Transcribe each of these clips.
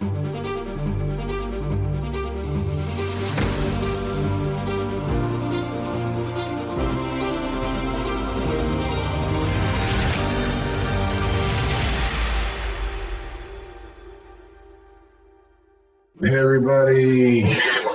Hey everybody,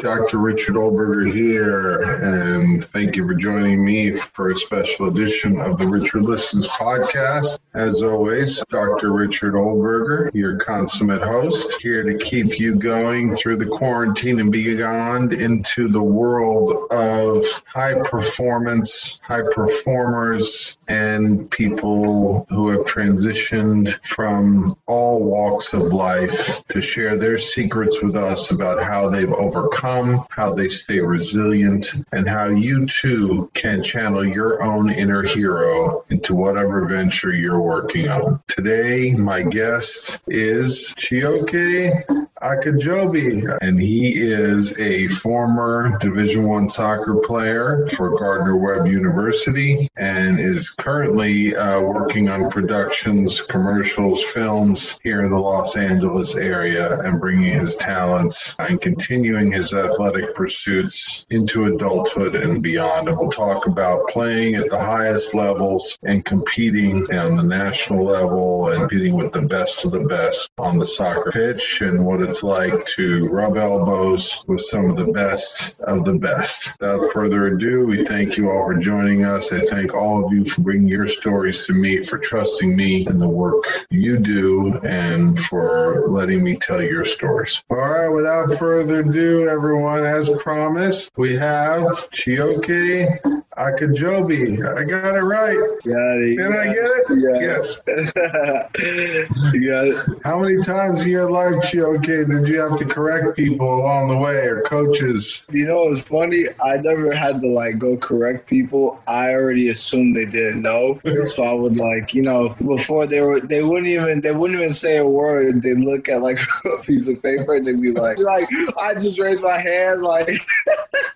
Dr. Richard Olberger here, and thank you for joining me for a special edition of the Richard Listens podcast. As always, Dr. Richard Olberger, your consummate host, here to keep you going through the quarantine and beyond into the world of high performance, high performers, and people who have transitioned from all walks of life to share their secrets with us about how they've overcome, Um, how they stay resilient, and how you too can channel your own inner hero into whatever venture you're working on. Today, my guest is Chioke Akajobi, and he is a former Division One soccer player for Gardner Webb University and is currently uh, working on productions, commercials, films here in the Los Angeles area and bringing his talents and continuing his athletic pursuits into adulthood and beyond. And we'll talk about playing at the highest levels and competing on the national level and competing with the best of the best on the soccer pitch and what it's like to rub elbows with some of the best of the best. Without further ado, we thank you all for joining us. I thank all of you for bringing your stories to me, for trusting me in the work you do, and for letting me tell your stories. All right, without further ado, everyone, as promised, we have Chioke Akajobi. I got it right. Got it. Did I get it? Yes. you got it. How many times in your life, Chioke, did you have to correct people along the way or coaches? You know, it's funny. I never had to like go correct people. I already assumed they didn't know, so I would like, you know, before they were, they wouldn't even, they wouldn't even say a word. They would look at like a piece of paper and they'd be like, like, I just raised my hand, like.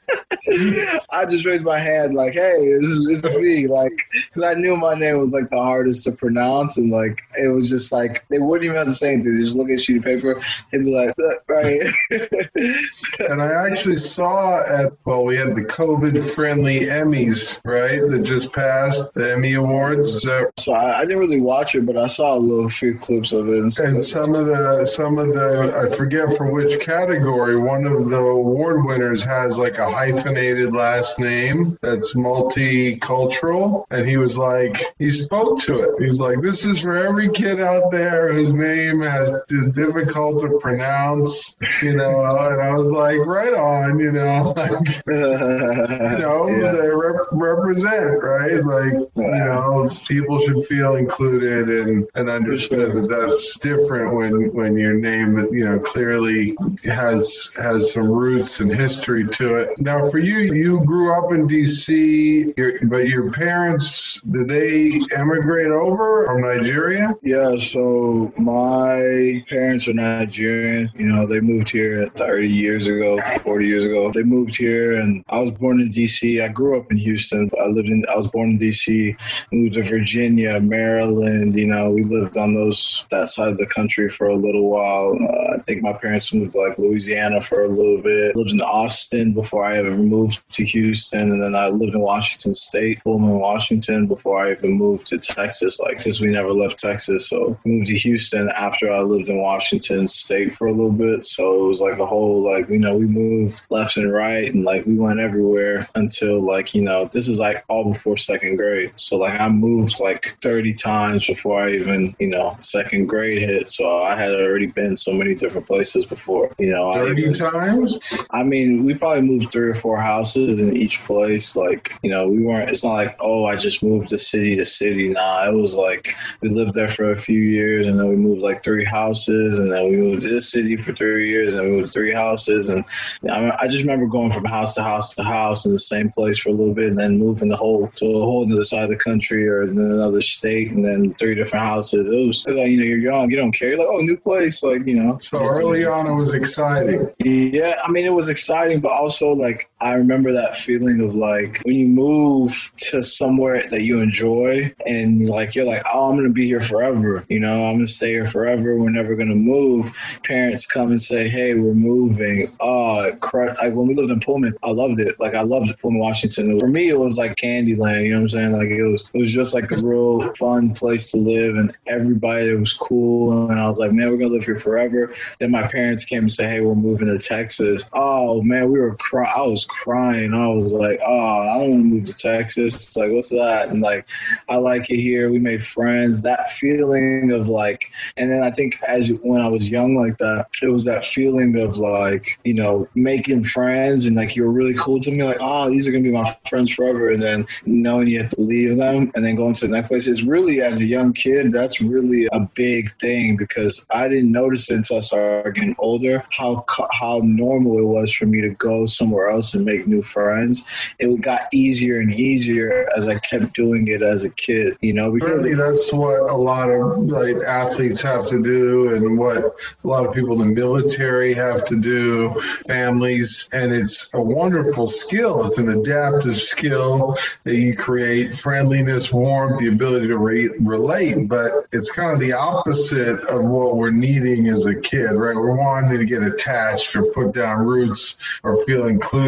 I just raised my hand, like, "Hey, this is, this is me," like, because I knew my name was like the hardest to pronounce, and like it was just like they wouldn't even have to say anything. They just look at a sheet of paper, they'd be like, "Uh, "Right." And I actually saw at, well, we had the COVID friendly Emmys, right, that just passed, the Emmy Awards. So, so I, I didn't really watch it, but I saw a little few clips of it. And, stuff. and some of the, some of the, I forget for which category, one of the award winners has like a hyphenated last name that's multicultural. And he was like, he spoke to it. He was like, this is for every kid out there whose name has is difficult to pronounce, you know. And I was like, right on, you know, like, you know, Yeah. they rep- represent, right? Like, you know, people should feel included and, and understood that that's different when, when your name, you know, clearly has, has some roots and history to it. Now, for you, you grew up in D.C., but your parents did they emigrate over from Nigeria? Yeah, so my parents are Nigerian. You know, they moved here 30 years ago, 40 years ago. They moved here, and I was born in D.C. I grew up in Houston. I lived in. I was born in D.C. Moved to Virginia, Maryland. You know, we lived on those that side of the country for a little while. Uh, I think my parents moved to like Louisiana for a little bit. Lived in Austin before I ever moved to Houston, and then I lived in Washington State, Pullman, Washington, before I even moved to Texas. Like since we never left Texas, so moved to Houston after I lived in Washington State for a little bit. So it was like a whole like you know we moved left and right, and like we went everywhere until like you know this is like all before second grade. So like I moved like 30 times before I even you know second grade hit. So I had already been so many different places before. You know, 30 even, times. I mean, we probably moved three or four houses in each place. Like you know, we weren't. It's not like oh I just moved to city to city. Nah, it was like we lived there for a few years and then we moved like three houses and then we moved to this city for three years and we moved three houses and I, mean, I just remember going from house to house to house in the same place for a little bit and then moving the whole to a whole other side of the country or in another state and then three different houses. It was like you know you're young, you don't care. You're like oh new place, like you know. So early on, it was exciting. Yeah, I mean it was exciting, but also like I remember that feeling of like when you move to somewhere that you enjoy and like you're like, oh, I'm gonna be here forever. You know, I'm gonna stay here forever. We're never gonna move. Parents come and say, hey, we're moving. Oh, like when we lived in Pullman, I loved it. Like I loved Pullman, Washington. For me, it was like Candyland. You know what I'm saying? Like it was, it was just like a real fun place to live, and everybody was cool. And I was like, man, we're gonna live here forever. Then my parents came and said, hey, we're moving to Texas. Oh man, we were crying. I was crying. I was like, oh, I don't want to move to Texas. It's like, what's that? And like, I like it here. We made friends. That feeling of like, and then I think as when I was young like that, it was that feeling of like, you know, making friends and like you're really cool to me. Like, oh, these are gonna be my friends forever. And then knowing you have to leave them and then going to the next place. It's really as a young kid, that's really a big thing because I didn't notice it until I started getting older how how normal it was for me to go somewhere else and make new friends. It got easier and easier as I kept doing it as a kid, you know. Because that's what a lot of like athletes have to do, and what a lot of people in the military have to do, families, and it's a wonderful skill. It's an adaptive skill that you create friendliness, warmth, the ability to re- relate. But it's kind of the opposite of what we're needing as a kid, right? We're wanting to get attached or put down roots or feel included.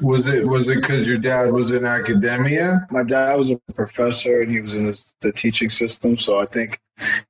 Was it was it because your dad was in academia? My dad was a professor and he was in the, the teaching system, so I think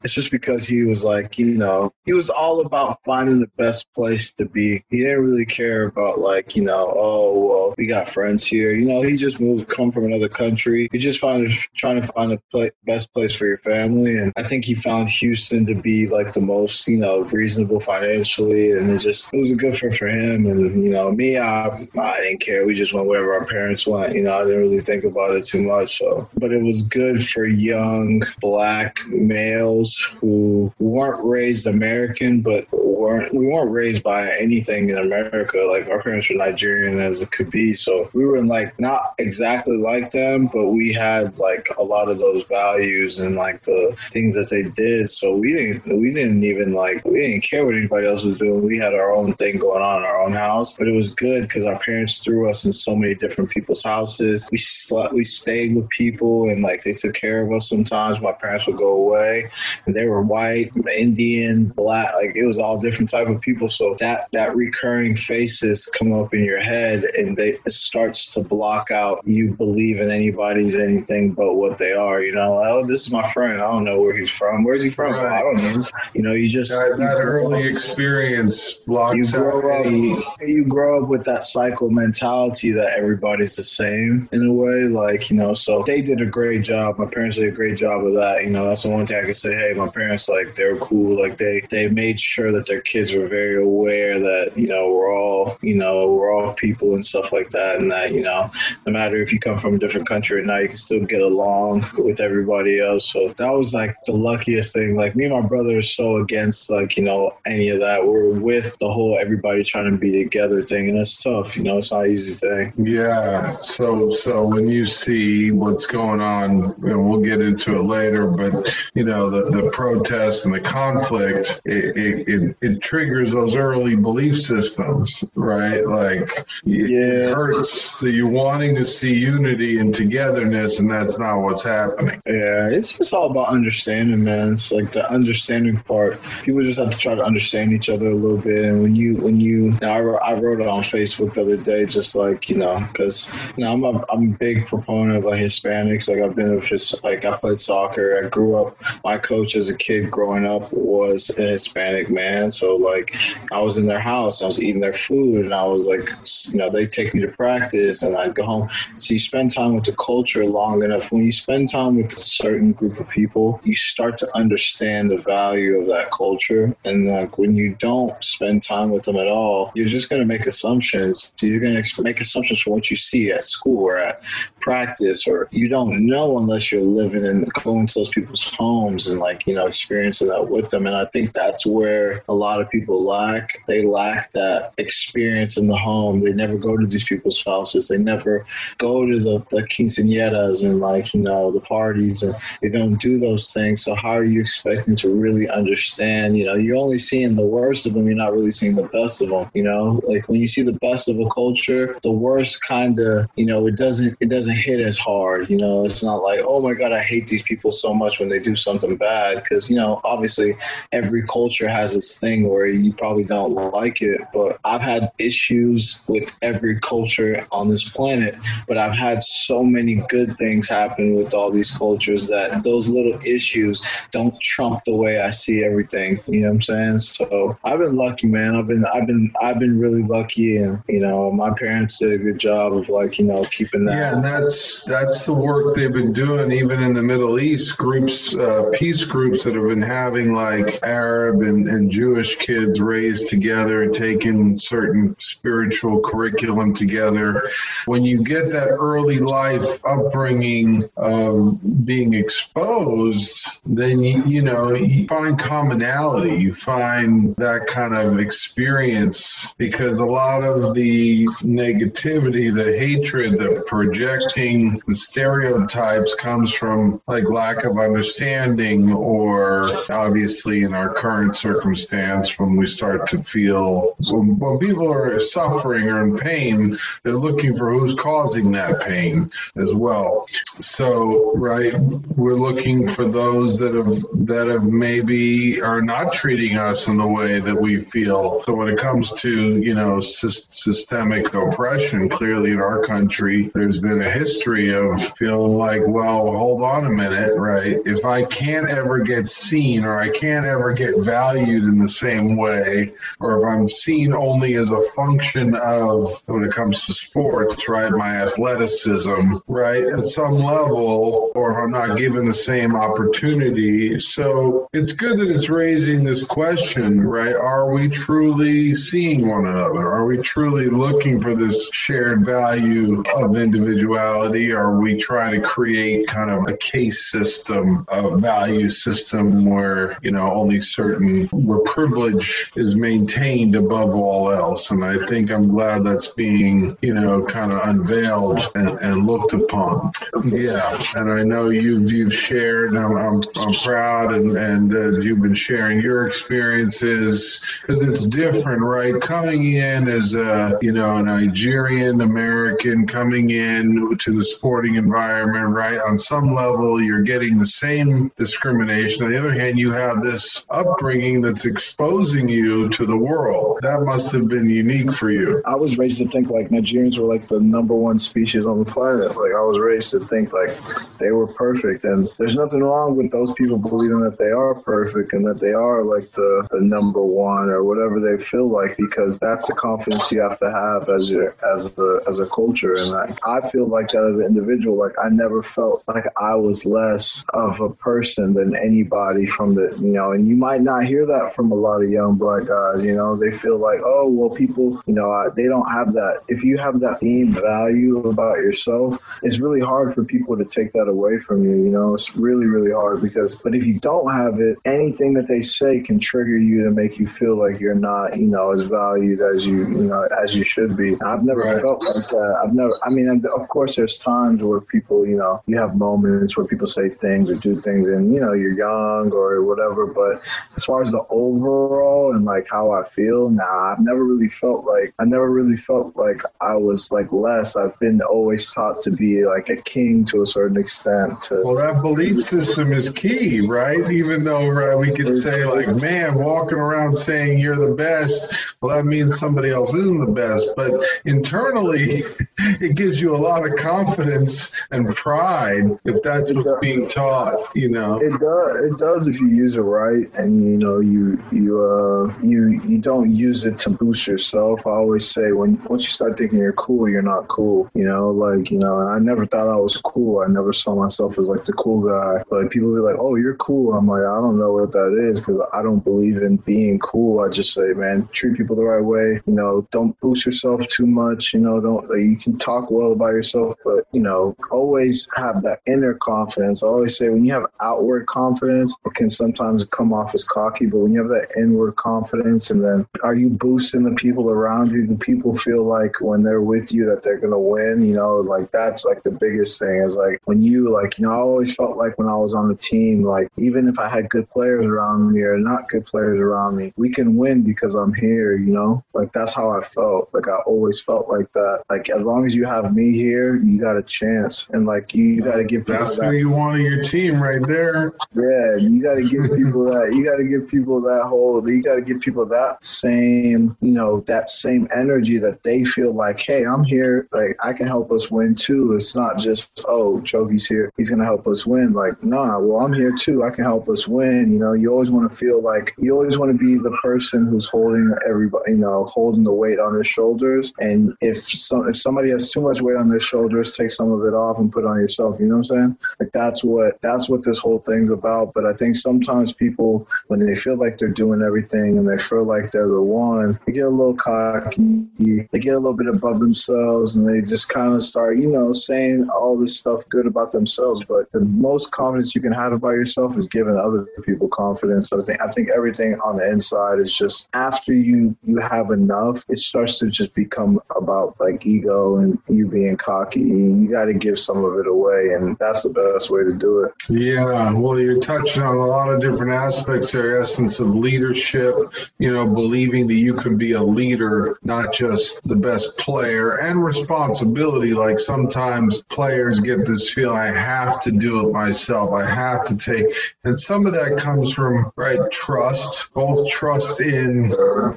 it's just because he was like, you know, he was all about finding the best place to be. He didn't really care about like, you know, oh well, we got friends here. You know, he just moved, come from another country. He just found trying to find the play, best place for your family, and I think he found Houston to be like the most, you know, reasonable financially, and it just it was a good fit for him. And you know, me, I I didn't care. We just went wherever our parents went. You know, I didn't really think about it too much. So, but it was good for young black male males who weren't raised American, but weren't we weren't raised by anything in America. Like our parents were Nigerian as it could be, so we were like not exactly like them, but we had like a lot of those values and like the things that they did. So we didn't we didn't even like we didn't care what anybody else was doing. We had our own thing going on in our own house, but it was good because our parents threw us in so many different people's houses. We slept, we stayed with people, and like they took care of us. Sometimes my parents would go away, and they were white, Indian, black, like it was all different type of people. So that that recurring faces come up in your head, and they it starts to block out you believe in anybody's anything but what they are. You know, oh, this is my friend. I don't know where he's from. Where's he from? Right. I don't know. You know, you just that, that you early experience blocks you grow out. Up, you grow up with that cycle mentality that everybody's the same in a way. Like you know, so they did a great job. My parents did a great job of that. You know, that's the one thing I can say, hey, my parents like they were cool. Like they they made sure that their kids were very aware that you know we're all you know we're all people and stuff like that, and that you know no matter if you come from a different country or not, you can still get along with everybody else. So that was like the luckiest thing. Like me and my brother are so against like you know any of that. We're with the whole everybody trying to be together thing, and it's tough. You know, it's not an easy thing. Yeah. So so when you see what's going on, and we'll get into it later, but you know the the protests and the conflict, it it, it, it triggers those early belief systems, right? Like it Yeah. hurts that you're wanting to see unity and togetherness, and that's not what's happening. Yeah, it's just all about understanding, man. It's like the understanding part. People just have to try to understand each other a little bit. And when you, when you, now I, wrote, I wrote it on Facebook the other day, just like you know, because you know, I'm a, I'm a big proponent of like Hispanics. Like I've been with just like I played soccer. I grew up. My coach as a kid growing up was a Hispanic man. So like I was in their house, I was eating their food, and I was like, you know, they take me to practice, and I'd go home. So you spend time with the culture long enough. When you spend time with a certain group of people, you start to understand the value of that culture. And like when you don't spend time with them at all, you're just going to make assumptions. So you're going to make assumptions from what you see at school or at practice, or you don't know unless you're living and going to those people's homes and like you know experiencing that with them. And I think that's where a lot of people lack. They lack that experience in the home. They never go to these people's houses. They never go to the, the quinceañeras and like you know the parties and they don't do those things so how are you expecting to really understand you know you're only seeing the worst of them you're not really seeing the best of them you know like when you see the best of a culture the worst kind of you know it doesn't it doesn't hit as hard you know it's not like oh my god i hate these people so much when they do something bad because you know obviously every culture has its thing where you probably don't like it but i've had issues with every culture on this planet but I've had so many good things happen with all these cultures that those little issues don't trump the way I see everything. You know what I'm saying? So I've been lucky, man. I've been I've been I've been really lucky, and you know my parents did a good job of like you know keeping that. Yeah, and that's that's the work they've been doing even in the Middle East. Groups, uh, peace groups that have been having like Arab and, and Jewish kids raised together taking certain spiritual curriculum together. When you get that early life upbringing of being exposed, then you, you know you find commonality. You find that kind of experience because a lot of the negativity, the hatred, the projecting, the stereotypes comes from like lack of understanding, or obviously in our current circumstance, when we start to feel when, when people are suffering or in pain, they're looking for who's causing that pain as well. So, right, we're looking for those that have that have maybe are not treating us in the way that we feel. So, when it comes to you know sys- systemic oppression, clearly in our country, there's been a history of feeling like, well, hold on a minute, right? If I can't ever get seen or I can't ever get valued in the same way, or if I'm seen only as a function of when it comes to sports, right, my athleticism, right, at some level, or if I'm not given the same opportunity. So it's good that it's raising this question, right? Are we truly seeing one another? Are we truly looking for this shared value of individuality? Are we trying to create kind of a case system, of value system where, you know, only certain, where privilege is maintained above all else? And I think I'm glad that's being, you know, kind of unveiled and, and looked upon. Yeah, and I know you've you've shared. I'm I'm, I'm proud, and and uh, you've been sharing your experiences because it's different, right? Coming in as a you know a Nigerian American coming in to the sporting environment, right? On some level, you're getting the same discrimination. On the other hand, you have this upbringing that's exposing you to the world. That must have been unique for you. I was raised to think like Nigerians were like the number one species on the planet. Like I was raised to think like they were perfect, and there's nothing wrong with those people believing that they are perfect and that they are like the, the number one or whatever they feel like, because that's the confidence you have to have as your as a as a culture. And like, I feel like that as an individual, like I never felt like I was less of a person person than anybody from the you know, and you might not hear that from a lot of young black guys. You know, they feel like, oh well, people, you know, they don't have that. If you have that theme value about yourself, it's really hard for people to take that away from you. You know, it's really really hard because, but if you don't have it, anything that they say can trigger you to make you feel like you're not, you know, as valued as you, you know, as you should be. I've never right. felt like that. I've never. I mean, of course, there's times where people, you know, you have moments where people say things or do things, and you know, you're young or whatever. But as far as the overall and like how I feel, nah, I've never really felt like I never really felt like I was like less. I've been always taught to be like a king to a certain extent. To, well, that belief system is key, right? Even though right, we could say like, man, walking around saying you're the best, well, that means somebody else isn't the best. But internally, it gives you a lot of confidence and pride if that's what's being taught. You know, it does. It does if you use it right, and you know, you you uh you you don't use it to boost yourself. I always say when once you start thinking you're cool, you're not cool. You know, like you know, I never thought I was cool. I never saw myself as like the cool guy. But people be like, "Oh, you're cool." I'm like, I don't know what that is because I don't believe in being cool. I just say, man, treat people the right way. You know, don't boost yourself too much. You know, don't like, you can talk well about yourself, but you know, always have that inner confidence. I always say when you have outward confidence, it can sometimes come off as cocky, but when you have that inward confidence, and then are you boosting the people around you? Do people feel like when they're with you that they're gonna win? You know, like that's like the biggest thing is like when you like you know I always felt like when I was on the team, like even if I had good players around me or not good players around me, we can win because I'm here. You know, like that's how I felt. Like I always felt like that. Like as long as you have me here, you got a chance, and like you, you got to give. That's who that. you want on your team, right there. Yeah, you got to give people that. You got to give people that whole. You got to give people that same, you know, that same energy that they feel like, hey, I'm here. Like I can help us win too. It's not just oh, Chogi's here. He's gonna help us win. Like nah, well I'm here too. I can help us win. You know, you always want to feel like you always want to be the person who's holding everybody. You know, holding the weight on their shoulders. And if some if somebody has too much weight on their shoulders, take some of it off and put it on yourself. You know what I'm saying? Like that's what that's what this whole thing's about. But I think sometimes people when they feel like they're doing everything and they feel like they're the one, they get a little cocky, they get a little bit above themselves, and they just kind of start, you know, saying all this stuff good about themselves. But the most confidence you can have about yourself is giving other people confidence. So I think I think everything on the inside is just after you you have enough, it starts to just become about like ego and you being cocky. You got to give some of it away, and that's the best way to do it. Yeah, well, you're touching on a lot of different aspects there. Essence of leadership, you know, believing that you can be a leader, not just the best player, and responsibility. Like sometimes players get this feel I have to do it myself. I have to take, and some of that comes from right trust, both trust in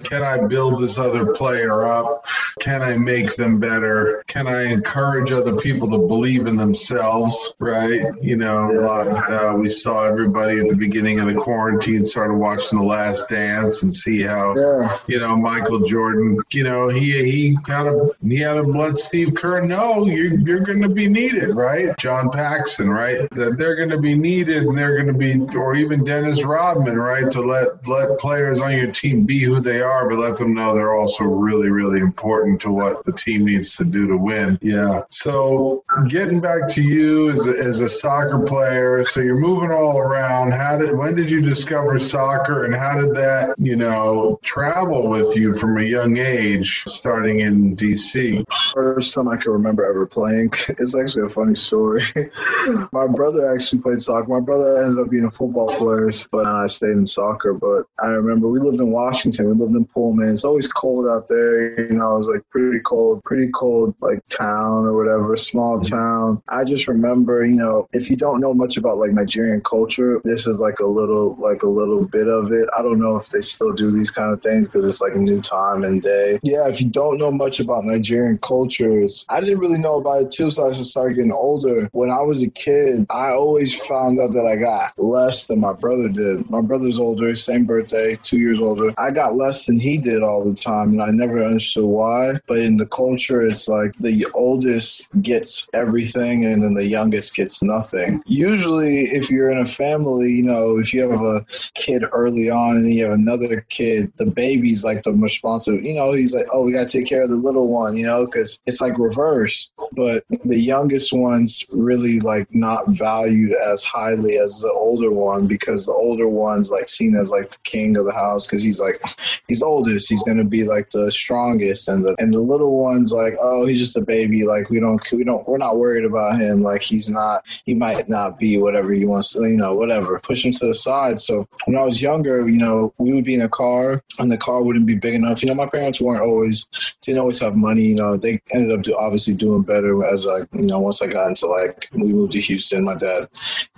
can I build this other player up? Can I make them better? Can I encourage other people to believe in themselves? Right? You know, uh, we saw everybody at the beginning of the quarantine started watching The Last Dance and see how, yeah. you know, Michael Jordan, you know, he he kind of he had to let Steve Kerr know you're you're going to be needed, right? John Paxson, right? That they're going to be needed and they're going to be, or even Dennis Rodman, right? To let let players on your team be who they are, but let them know they're also really really important to what the team needs to do to win. Yeah. So getting back to you as a, as a soccer player, so you're moving all around. How did when did you discover soccer, and how did that you know travel with you from a young age, starting in DC? First time I can remember ever playing. It's actually a funny story. my brother actually played soccer. My brother ended up being a football player, but I stayed in soccer. But I remember we lived in Washington. We lived in Pullman. It's always cold out there. You know, it was like pretty cold, pretty cold, like town or whatever, small mm-hmm. town. I just remember, you know, if you don't know much about like Nigerian culture, this is like a little, like a little bit of it. I don't know if they still do these kind of things because it's like a new time and day. Yeah, if you don't know much about Nigerian cultures, I didn't really know about it too. So I started getting older. When I was a kid, I always found out that I got less than my brother did. My brother's older, same birthday, two years older. I got less than he did all the time, and I never understood why. But in the culture, it's like the oldest gets everything and then the youngest gets nothing. Usually, if you're in a family, you know, if you have a kid early on and then you have another kid, the baby's like the responsive, you know, he's like, oh, we got to take care of the little one, you know, because it's like reverse. But the youngest one's really like not valued as highly as the older one because the older one's like seen as like the king of the house because he's like he's oldest. He's gonna be like the strongest and the and the little one's like oh he's just a baby. Like we don't we don't we're not worried about him. Like he's not he might not be whatever you wants you know whatever push him to the side. So when I was younger you know we would be in a car and the car wouldn't be big enough. You know my parents weren't always didn't always have money you know they ended up do, obviously doing better as like you know once I got into like we moved to Houston my dad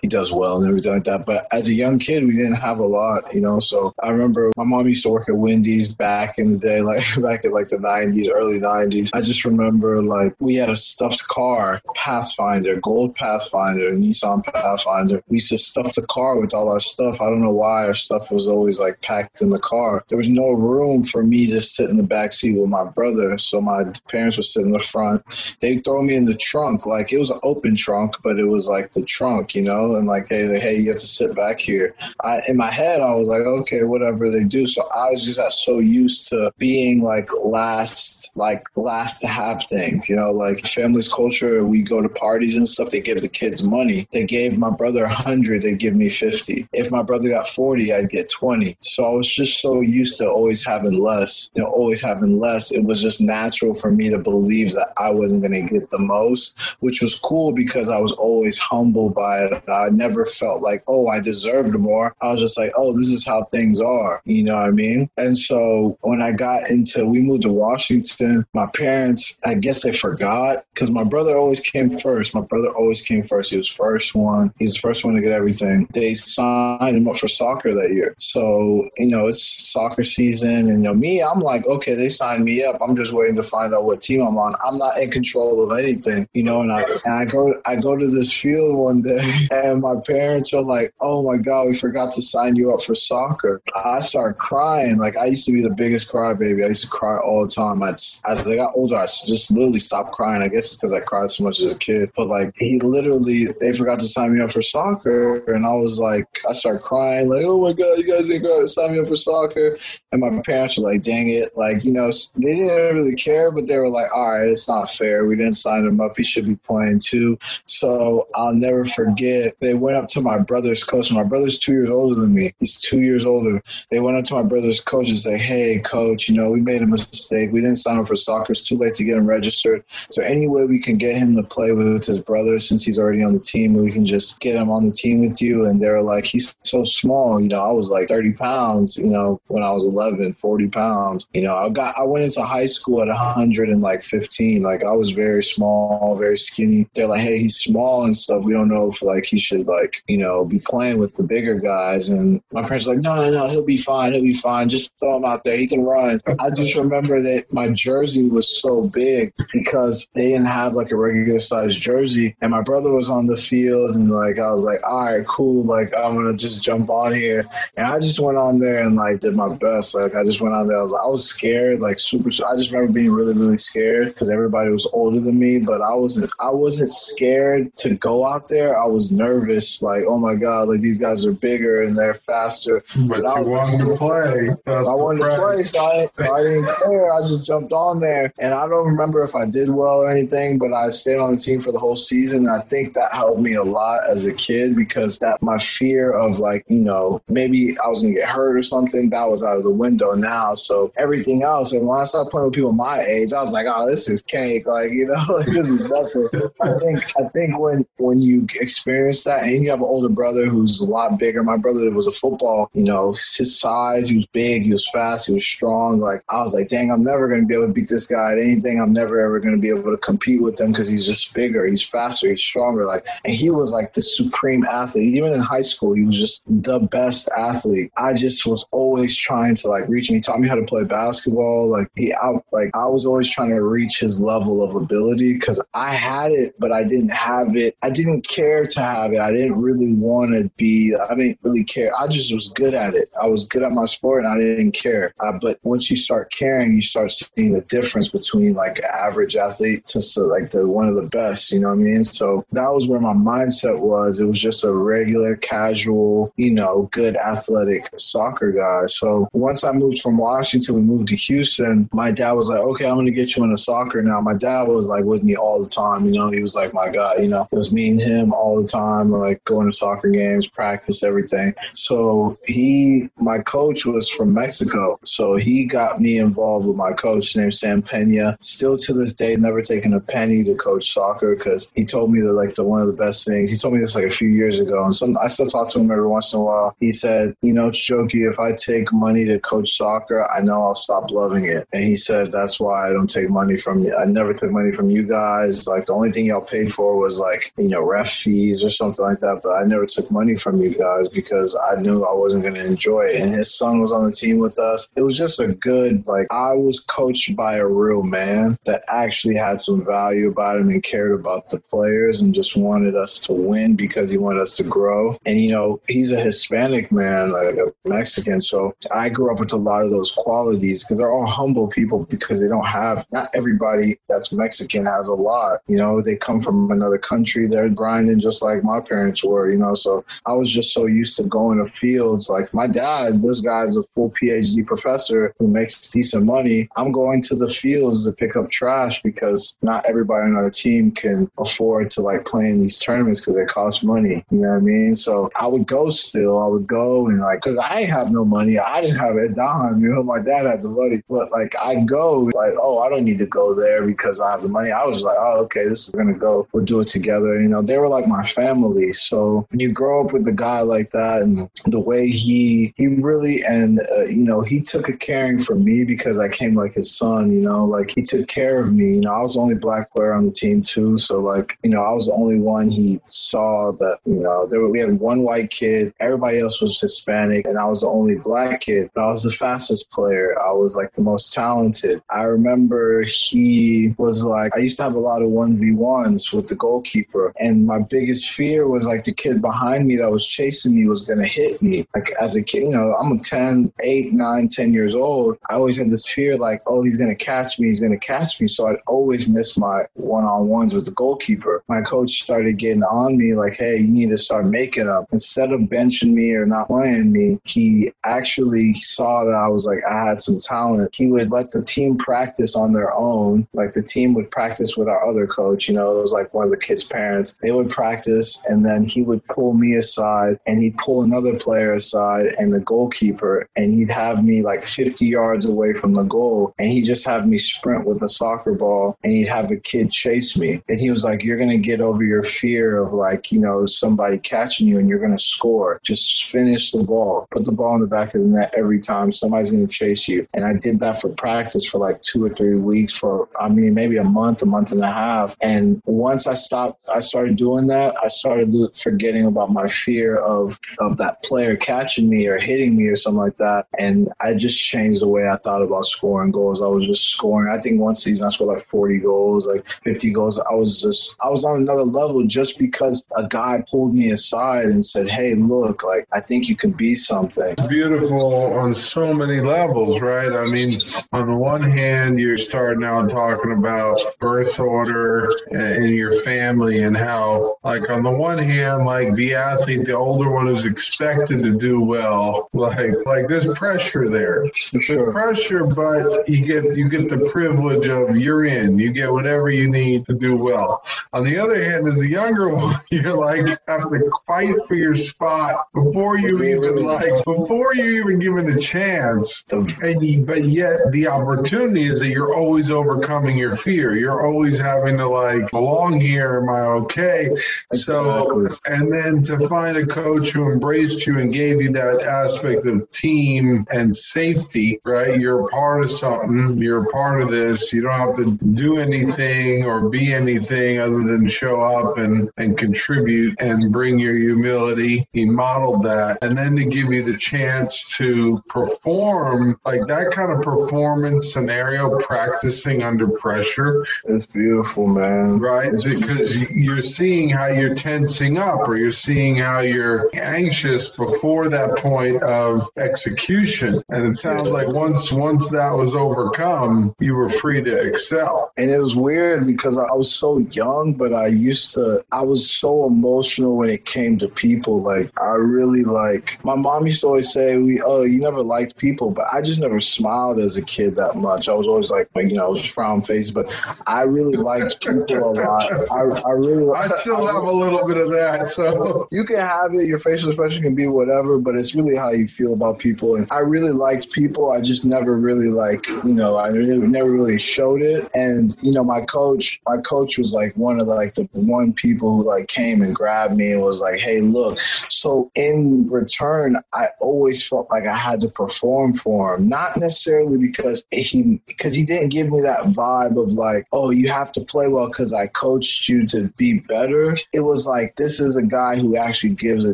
he does well and everything like that. But as a young kid we didn't have a lot you know so I remember my mom used to work at Wendy's back in the day like back in like the 90s early 90s I just remember like we had a stuffed car Pathfinder gold Pathfinder Nissan Pathfinder we used to stuff the car with all our stuff. I don't know why our stuff was always like packed in the car. There was no room for me to sit in the back seat with my brother so my parents would sit in the front. They throw me in the trunk like it was an open trunk but it was like the trunk you know? And like hey hey you have to sit back here. I in my head I was like okay whatever they do. So I was just so used to being like last like last to have things you know? Like family's culture we go to parties and stuff. They give the kids money. They gave my brother 100 they'd give me 50 if my brother got 40 I'd get 20 so I was just so used to always having less you know always having less. It was just natural for me to believe that I wasn't going to get the most which was cool because I was always humbled by it. I never felt like oh I deserved more. I was just like oh this is how things are. You know what I mean? And so when I got into we moved to Washington my parents I guess they forgot because my brother always came first. My brother always came first. He was first one. He's the first one to get everything. They signed him up for soccer that year. So you know it's soccer season and you know me I'm like okay they signed me up. I'm just waiting to find out what team I'm on. I'm not in control of anything you know and I, and I go I go to this field one day and my parents are like oh my god we forgot to sign you up for soccer. I start crying. Like I used to be the biggest crybaby. I used to cry all the time. I just, as I got older I just literally stopped crying. I guess it's because I cried so much as a kid. But like he literally they forgot to sign me up for soccer and I was like I started crying like oh my god you guys didn't sign me up for soccer. And my parents were like dang it. Like you know they didn't really care but they were like all right it's not fair. We didn't sign him up. He should be playing too. So I'll never forget they went up to my brother's coach. My brother's two years older than me. He's two years older. They went up to my brother's coach and say hey coach you know we made a mistake. We didn't sign him for soccer. It's too late to get him registered. So any way we can get him to play with his brother since he's already on the team we can just get him on the team with you and they're like he's so small you know I was like 30 pounds you know when I was 11 40 pounds you know I got I went into high school at 100 and like 15 like I was very small very skinny. They're like hey he's small and stuff we don't know if like he should like you know be playing with the bigger guys and my parents like no no no he'll be fine he'll be fine just throw him out there he can run. I just remember that my jersey was so big because they didn't have like a regular size jersey and my brother was on the field and like I was like all right cool like I'm gonna just jump on here. And I just went on there and like did my best like I just went on there I was I was scared like super I just remember being really really scared because everybody was older than me but I wasn't I wasn't scared to go out there I was nervous like oh my god like these guys are bigger and they're faster. But, but I you wanted to play. That's I wanted to play so I, I didn't care I just jumped on there. And I don't remember if I did well or anything but I stayed on the team for the whole season I think that helped me a lot as a kid because that my fear of like you know maybe I was gonna get hurt or something that was out of the window now. So everything else and when I started playing with people my age I was like oh this is cake like you know like this is nothing. I think I think when when you experience that and you have an older brother who's a lot bigger my brother was a football you know his size he was big he was fast he was strong like I was like dang I'm never gonna be able to beat this guy at anything. I'm never ever gonna be able to compete with him because he's just bigger he's faster he's stronger like and he was like the supreme athlete. Even in high school he was just the best athlete. I just was always trying to like reach him. He taught me how to play basketball. Like he out like I was always trying to reach his level of ability because I had it but I didn't have it. I didn't care to have it. I didn't really want to be I didn't really care. I just was good at it. I was good at my sport and I didn't care. Uh, but once you start caring you start seeing the difference between like average athlete to so, like the one of the best. You know what I mean? So that was where my mindset was. It was just a regular, casual, you know, good athletic soccer guy. So once I moved from Washington, we moved to Houston. My dad was like, "Okay, I'm going to get you into soccer now." My dad was like with me all the time. You know, he was like my guy. You know, it was me and him all the time. Like going to soccer games, practice, everything. So he, my coach was from Mexico. So he got me involved with my coach named Sam Pena. Still to this day, never taken a penny to coach soccer because he told me that like the one of the best things. He told me this like a few years ago, and some I still talk to him every once in a while. He said, "You know, Choki, if I take money to coach soccer, I know I'll stop loving it." And he said, "That's why I don't take money from you. I never took money from you guys. Like the only thing y'all paid for was like you know ref fees or something like that, but I never took money from you guys because I knew I wasn't going to enjoy it." And his son was on the team with us. It was just a good like I was coached by a real man that actually had some value about him and cared about the players and just wanted us to win because he wanted us to grow. And you know, he's a Hispanic man, like a Mexican. So I grew up with a lot of those qualities because they're all humble people because they don't have not everybody that's Mexican has a lot. You know, they come from another country, they're grinding just like my parents were, you know. So I was just so used to going to fields. Like my dad, this guy's a full PhD professor who makes decent money. I'm going to the fields to pick up trash because not everybody on our team can afford to like play in these tournaments because they cost money. You know what I mean? So I would go still. I would go and like, cause I have no money. I didn't have a dime. You know, my dad had the money, but like I go like, oh, I don't need to go there because I have the money. I was like, oh, okay, this is gonna go. We'll do it together. You know, they were like my family. So when you grow up with a guy like that and the way he he really and uh, you know he took a caring for me because I came like his son. You know, like he took care of me. You know, I was the only black player on the team too. So like you know, I was the only one he saw that you know there were, we had one white kid. Everybody else was Hispanic, and I was the only black kid. But I was the fastest player. I was like the most talented. I remember he was like I used to have a lot of one v ones with the goalkeeper, and my biggest fear was like the kid behind me that was chasing me was gonna hit me. Like as a kid, you know, I'm 10, 8, 9, 10 years old. I always had this fear like, oh, he's gonna catch me. He's gonna catch me. So I'd always miss my one on ones with the goalkeeper. My coach started getting on me like, hey, you need to start making up. Instead of benching me or not playing me, he actually saw that I was like, I had some talent. He would let the team practice on their own. Like the team would practice with our other coach, you know, it was like one of the kids' parents. They would practice and then he would pull me aside and he'd pull another player aside and the goalkeeper and he'd have me like 50 yards away from the goal and he'd just have me sprint with a soccer ball and he'd have a kid chase me. And he was like, You're gonna get over your fear of like, you know, somebody catching you and you're gonna score. Just finish the ball. Put the ball in the back of the net every time. Somebody's gonna chase you. And I did that for practice for like two or three weeks for I mean maybe a month, a month and a half. And once I stopped I started doing that, I started forgetting about my fear of of that player catching me or hitting me or something like that. And I just changed the way I thought about scoring goals. I was just scoring. I think one season I scored like 40 goals, like 50 goals. I was just I was on another level just because a guy pulled me aside and said, "Hey, look, like I think you can be something." Beautiful on so many levels, right? I mean, on the one hand, you're starting out talking about birth order in your family and how, like, on the one hand, like the athlete, the older one is expected to do well. Like, like there's pressure there. There's pressure, but you get you get the privilege of you're in. You get whatever you need to do well. On the other hand, as the younger one, you're like have to fight for your spot before you even like before you even given a chance. And you, but yet the opportunity is that you're always overcoming your fear. You're always having to like belong here. Am I okay? So and then to find a coach who embraced you and gave you that aspect of team and safety, right? You're a part of something. You're a part of this. You don't have to do anything or be anything other than show up and, and contribute and bring your humility. He modeled that. And then to give you the chance to perform like that kind of performance scenario, practicing under pressure. It's beautiful, man. Right? It's because you're seeing how you're tensing up or you're seeing how you're anxious before that point of execution. And it sounds like once once that was overcome, you were free to excel. And it was weird because I was so young, but I used to, I was so emotional when it came to people. Like, I really like, my mom used to always say, we, oh, you never liked people, but I just never smiled as a kid that much. I was always like, like you know, was frown face, but I really liked people a lot. I, I really, I still have a little bit of that. So you can have it, your facial expression can be whatever, but it's really how you feel about people. And I really liked people. I just never really like, you know, I never really showed it. And, you know, my coach, my coach was like one of like the one people who like came and grabbed me and was like, hey, look. So in return, I always felt like I had to perform for him, not necessarily because he, because he didn't give me that vibe of like, oh, you have to play well because I coached you to be better. It was like, this is a guy who actually gives a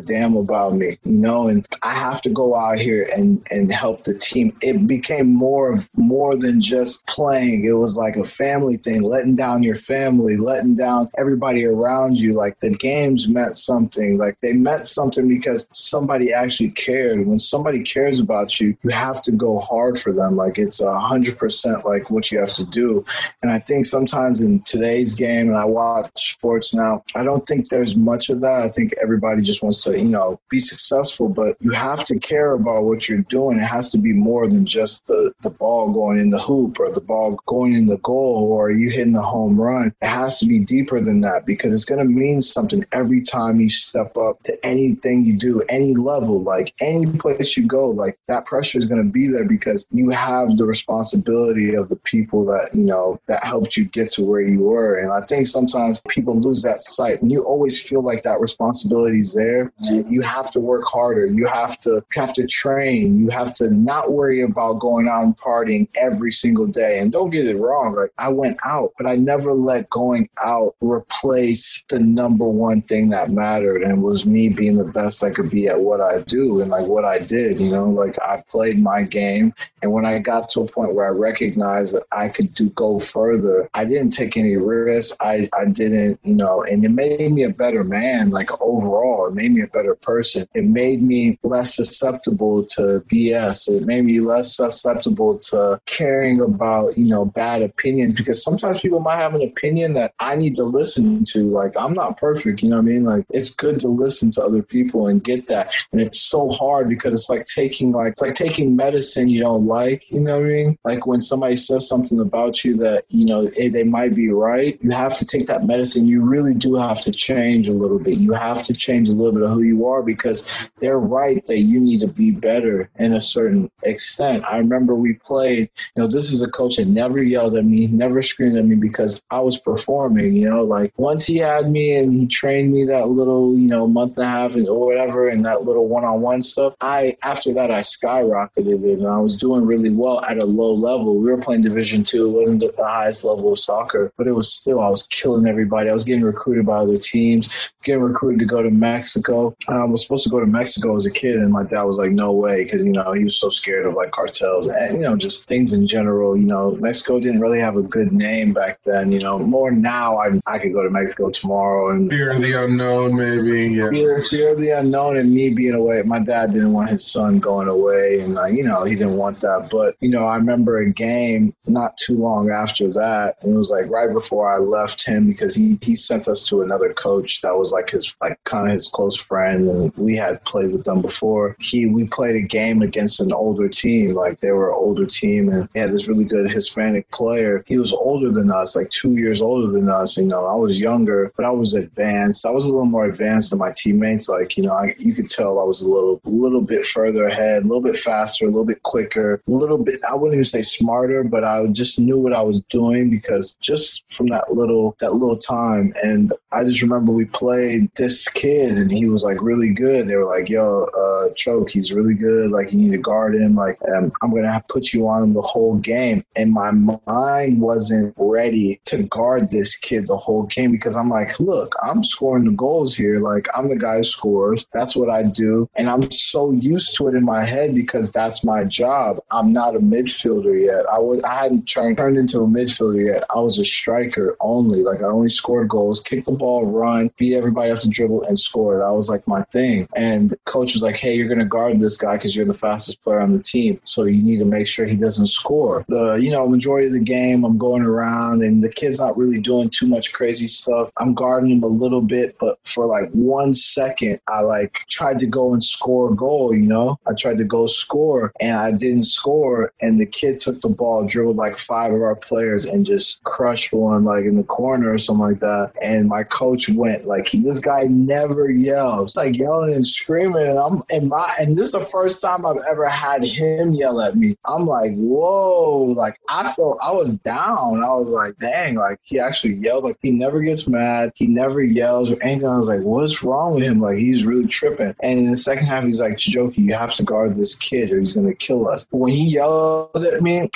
damn about me, you know, and I have to go out here and, and help the team. It became more of more than just playing. It was like a family thing, letting down your family, letting down everybody around you. Like the games meant something. Like they meant something because somebody actually cared. When somebody cares about you, you have to go hard for them. Like it's a hundred percent like what you have to do. And I think sometimes in today's game, and I watch sports now, I don't think there's much of that. I think everybody just wants to, you know, be successful, but you have to care about what you're doing. It has to be more than just the, the ball going in the hoop or the ball going in the goal or you hitting a home run. It has to be deeper than that because it's going to mean something every time you step up to anything you do, any level, like any place you go, like that pressure is going to be there because you have the responsibility of the people that, you know, that helped you get to where you were. And I think sometimes people lose that sight. When you always feel like that responsibility is there, you have to work harder. You have to you have to train. You have to not worry about going out and partying every single day. And don't get it wrong, like I went out, but I never let going out replace the number one thing that mattered and was me being the best I could be at what I do and like what I did, you know, like I played my game and when I got to a point where I recognized that I could do go further, I didn't take any risks. I, I didn't, you know, and it made me a better man, like overall. It made me a better person. It made me less susceptible to BS. It made me less susceptible to caring about, you know, bad opinions because sometimes people might have an opinion that I need to listen to. Like, I'm not perfect, you know what I mean? Like, it's good to listen to other people and get that. And it's so hard because it's like taking, like, it's like taking medicine you don't like, you know what I mean? Like, when somebody says something about you that, you know, eh, they might be right, you have to take that medicine. You really do have to change a little bit. You have to change a little bit of who you are because they're right that you need to be better in a certain extent. I remember we played, you know, this is a coach that never yelled at me, never screamed at me because I was performing, you know, like once he had me and he trained me that little, you know, month and a half and, or whatever and that little one-on-one stuff, I, after that, I skyrocketed it and I was doing really well at a low level. We were playing division two. It wasn't the highest level of soccer, but it was still, I was killing everybody. I was getting recruited by other teams, getting recruited to go to Mexico. I was supposed to go to Mexico as a kid and my dad was like, no way. Cause you know, he was so scared of like cartels and, you know, just things in general, you know, Mexico didn't really have a good name back then, you know, more now I, I could go to Mexico tomorrow and fear of the unknown, maybe. Yeah. Fear, fear of the unknown and me being away. My dad didn't want his son going away and like, you know, he didn't want that. But, you know, I remember a game not too long after that. And it was like right before I left him because he, he sent us to another coach that was like his, like kind of his close friend. And we had played with them before. He, we played a game against an older team. Like they were an older team and he had this really good Hispanic player. He was older than us, like two years older than us. You know, I was younger, but I was advanced. I was little more advanced than my teammates. Like, you know, I, you could tell I was a little, little bit further ahead, a little bit faster, a little bit quicker, a little bit, I wouldn't even say smarter, but I just knew what I was doing because just from that little, that little time. And I just remember we played this kid and he was like really good. They were like, yo, uh, choke, he's really good. Like you need to guard him. Like um, I'm to have put you on him the whole game. And my mind wasn't ready to guard this kid the whole game because I'm like, look, I'm scoring the goals here. Like I'm the guy who scores. That's what I do. And I'm so used to it in my head because that's my job. I'm not a midfielder yet. I was I hadn't turned turned into a midfielder yet. I was a striker only. Like I only scored goals, kick the ball, run, beat everybody up to dribble, and score. That was like my thing. And coach was like, "Hey, you're gonna guard this guy because you're the fastest player on the team. So you need to make sure he doesn't score." The you know majority of the game. I'm going around, and the kid's not really doing too much crazy stuff. I'm guarding him a little bit, but for like one second, I like tried to go and score a goal. You know, I tried to go score, and I didn't score. And the kid took the ball, dribbled like five of our players, and just crushed one like in the corner or something like that. And my coach went like, "This guy never yells, like yelling and screaming." And I'm and my and this is the first time I've ever had him yell at me. I'm like, "Whoa!" Like I felt I was down. I was like, "Dang!" Like he actually yelled. Like he never gets mad. He never yells or anything. I was like, "What's wrong with him?" Like he's really tripping. And in the second half, he's like, "Jokey, you have to guard this kid, or he's gonna kill us." When he yelled at me,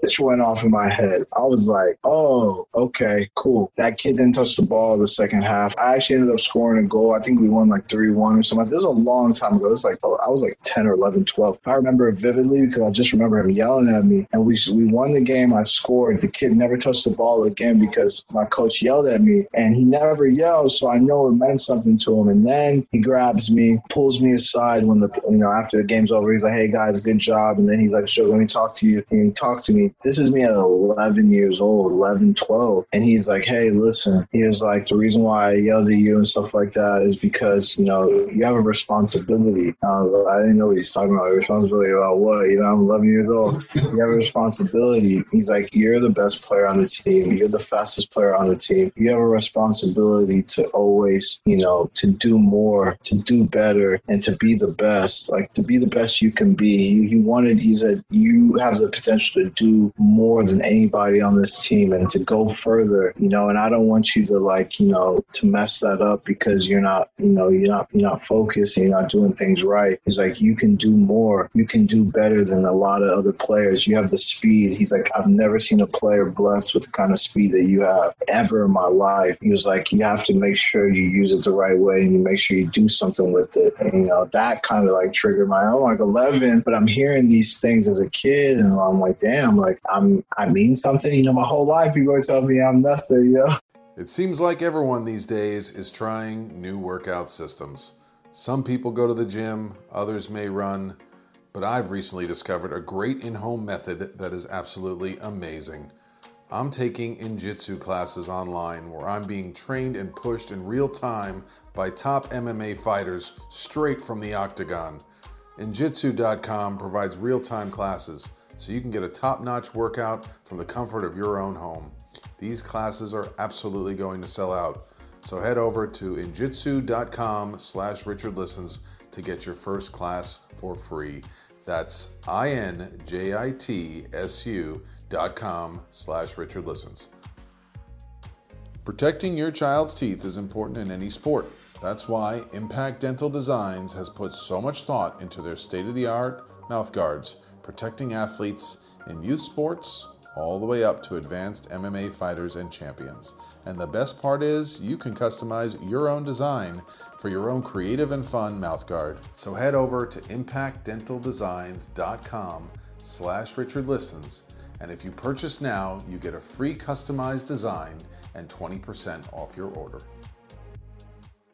which went off in my head, I was like, "Oh, okay, cool." That kid didn't touch the ball the second half. I actually ended up scoring a goal. I think we won like three one or something. This was a long time ago. It's like oh, I was like ten or 11, 12. I remember it vividly because I just remember him yelling at me, and we we won the game. I scored. The kid never touched the ball again because my coach yelled at me, and he never yelled, so I know it meant something to him. And then he grabs me, pulls me aside when the you know after the game's over. He's like, "Hey guys, good job," and then he's like, "Sure, let me talk to you." And he talked to me. This is me at 11 years old, 11, 12, and he's like, "Hey, listen," he was like, "The reason why I yelled at you and stuff like that is because you know you have a responsibility." I, was, I didn't know what he's talking about. Responsibility about what? You know, I'm 11 years old. You have a responsibility. He's like, "You're the best player on the team. You're the fastest player on the team. You have a responsibility to always, you know, to do more, to do better, and to be the best. Like to be the best you can be." He, he wanted. He said, "You have the potential to do more than anybody on this team and to go further." You know, and I don't want you to like, you know, to mess that up because you're not, you know, you're not, you're not focused and you're not doing things right. He's like, you can do more. You can do better than a lot of other players. You have the speed. He's like, I've never seen a player blessed with the kind of speed that you have ever in my life. He was like, you have to make sure you use it the right way and you make sure you do something with it. And, you know, that kind of like triggered my, I'm like 11, but I'm hearing these things as a kid and I'm like, damn, like I'm, I mean something. You know, my whole life people are telling me I'm nothing, you know? It seems like everyone these days is trying new workout systems. Some people go to the gym, others may run, but I've recently discovered a great in home method that is absolutely amazing. I'm taking Injitsu classes online where I'm being trained and pushed in real time by top MMA fighters straight from the octagon. Injitsu.com provides real time classes so you can get a top notch workout from the comfort of your own home. These classes are absolutely going to sell out. So head over to injitsu.com slash Richard Listens to get your first class for free. That's I-N-J-I-T-S-U com slash Richard Listens. Protecting your child's teeth is important in any sport. That's why Impact Dental Designs has put so much thought into their state-of-the-art mouth guards, protecting athletes in youth sports, all the way up to advanced MMA fighters and champions. And the best part is you can customize your own design for your own creative and fun mouthguard. So head over to impactdentaldesigns.com slash Richard Listens, and if you purchase now, you get a free customized design and 20% off your order.